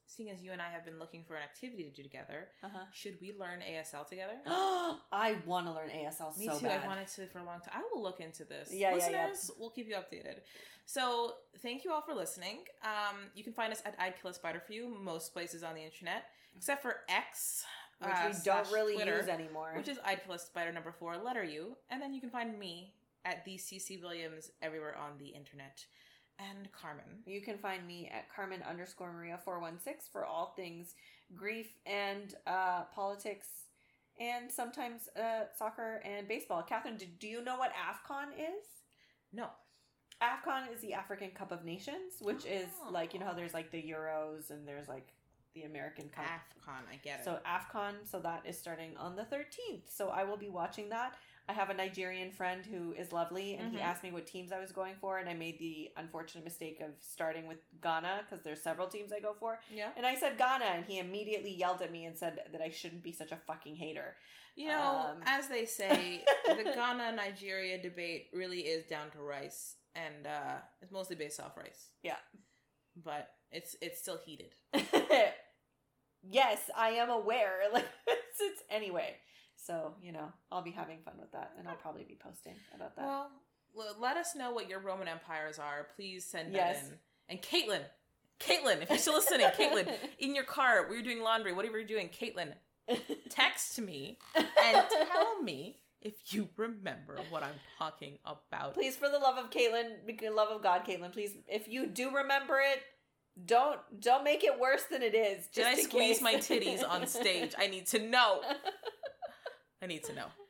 seeing as you and I have been looking for an activity to do together, Uh-huh. should we learn ASL together? I want to learn ASL Me so too. bad. I've wanted to for a long time. I will look into this. Yeah, yeah, yeah. Listeners, we'll keep you updated. So thank you all for listening. Um, you can find us at I'd Kill a Spider for You most places on the internet, except for X, which uh, we don't really Twitter, use anymore. which is I'd Kill a Spider number four, letter U. And then you can find me at the CC Williams everywhere on the internet. And Carmen. you can find me at Carmen underscore Maria four one six for all things grief and uh, politics, and sometimes uh, soccer and baseball. Catherine, do, do you know what AFCON is? No. AFCON is the African Cup of Nations, which is Oh. like you know how there's like the Euros and there's like the American Cup. AFCON, I get it. So AFCON, so that is starting on the 13th. So I will be watching that. I have a Nigerian friend who is lovely, and he Mhm. asked me what teams I was going for, and I made the unfortunate mistake of starting with Ghana because there's several teams I go for, yeah. and I said Ghana, and he immediately yelled at me and said that I shouldn't be such a fucking hater. You know, Um, as they say, the Ghana Nigeria debate really is down to rice, and uh, it's mostly based off rice. Yeah. but it's it's still heated. yes, I am aware. Like it's, it's anyway. So you know, I'll be having fun with that, and I'll probably be posting about that. Well, let us know what your Roman empires are. Please send Yes. that in. And Caitlin, Caitlin, if you're still listening, Caitlin, in your car, where you're doing laundry, whatever you're doing, Caitlin, text me and tell me if you remember what I'm talking about. Please, for the love of Caitlin, the love of God, Caitlin, please, if you do remember it, don't don't make it worse than it is. Did just I squeeze case. my titties on stage? I need to know. I need to know.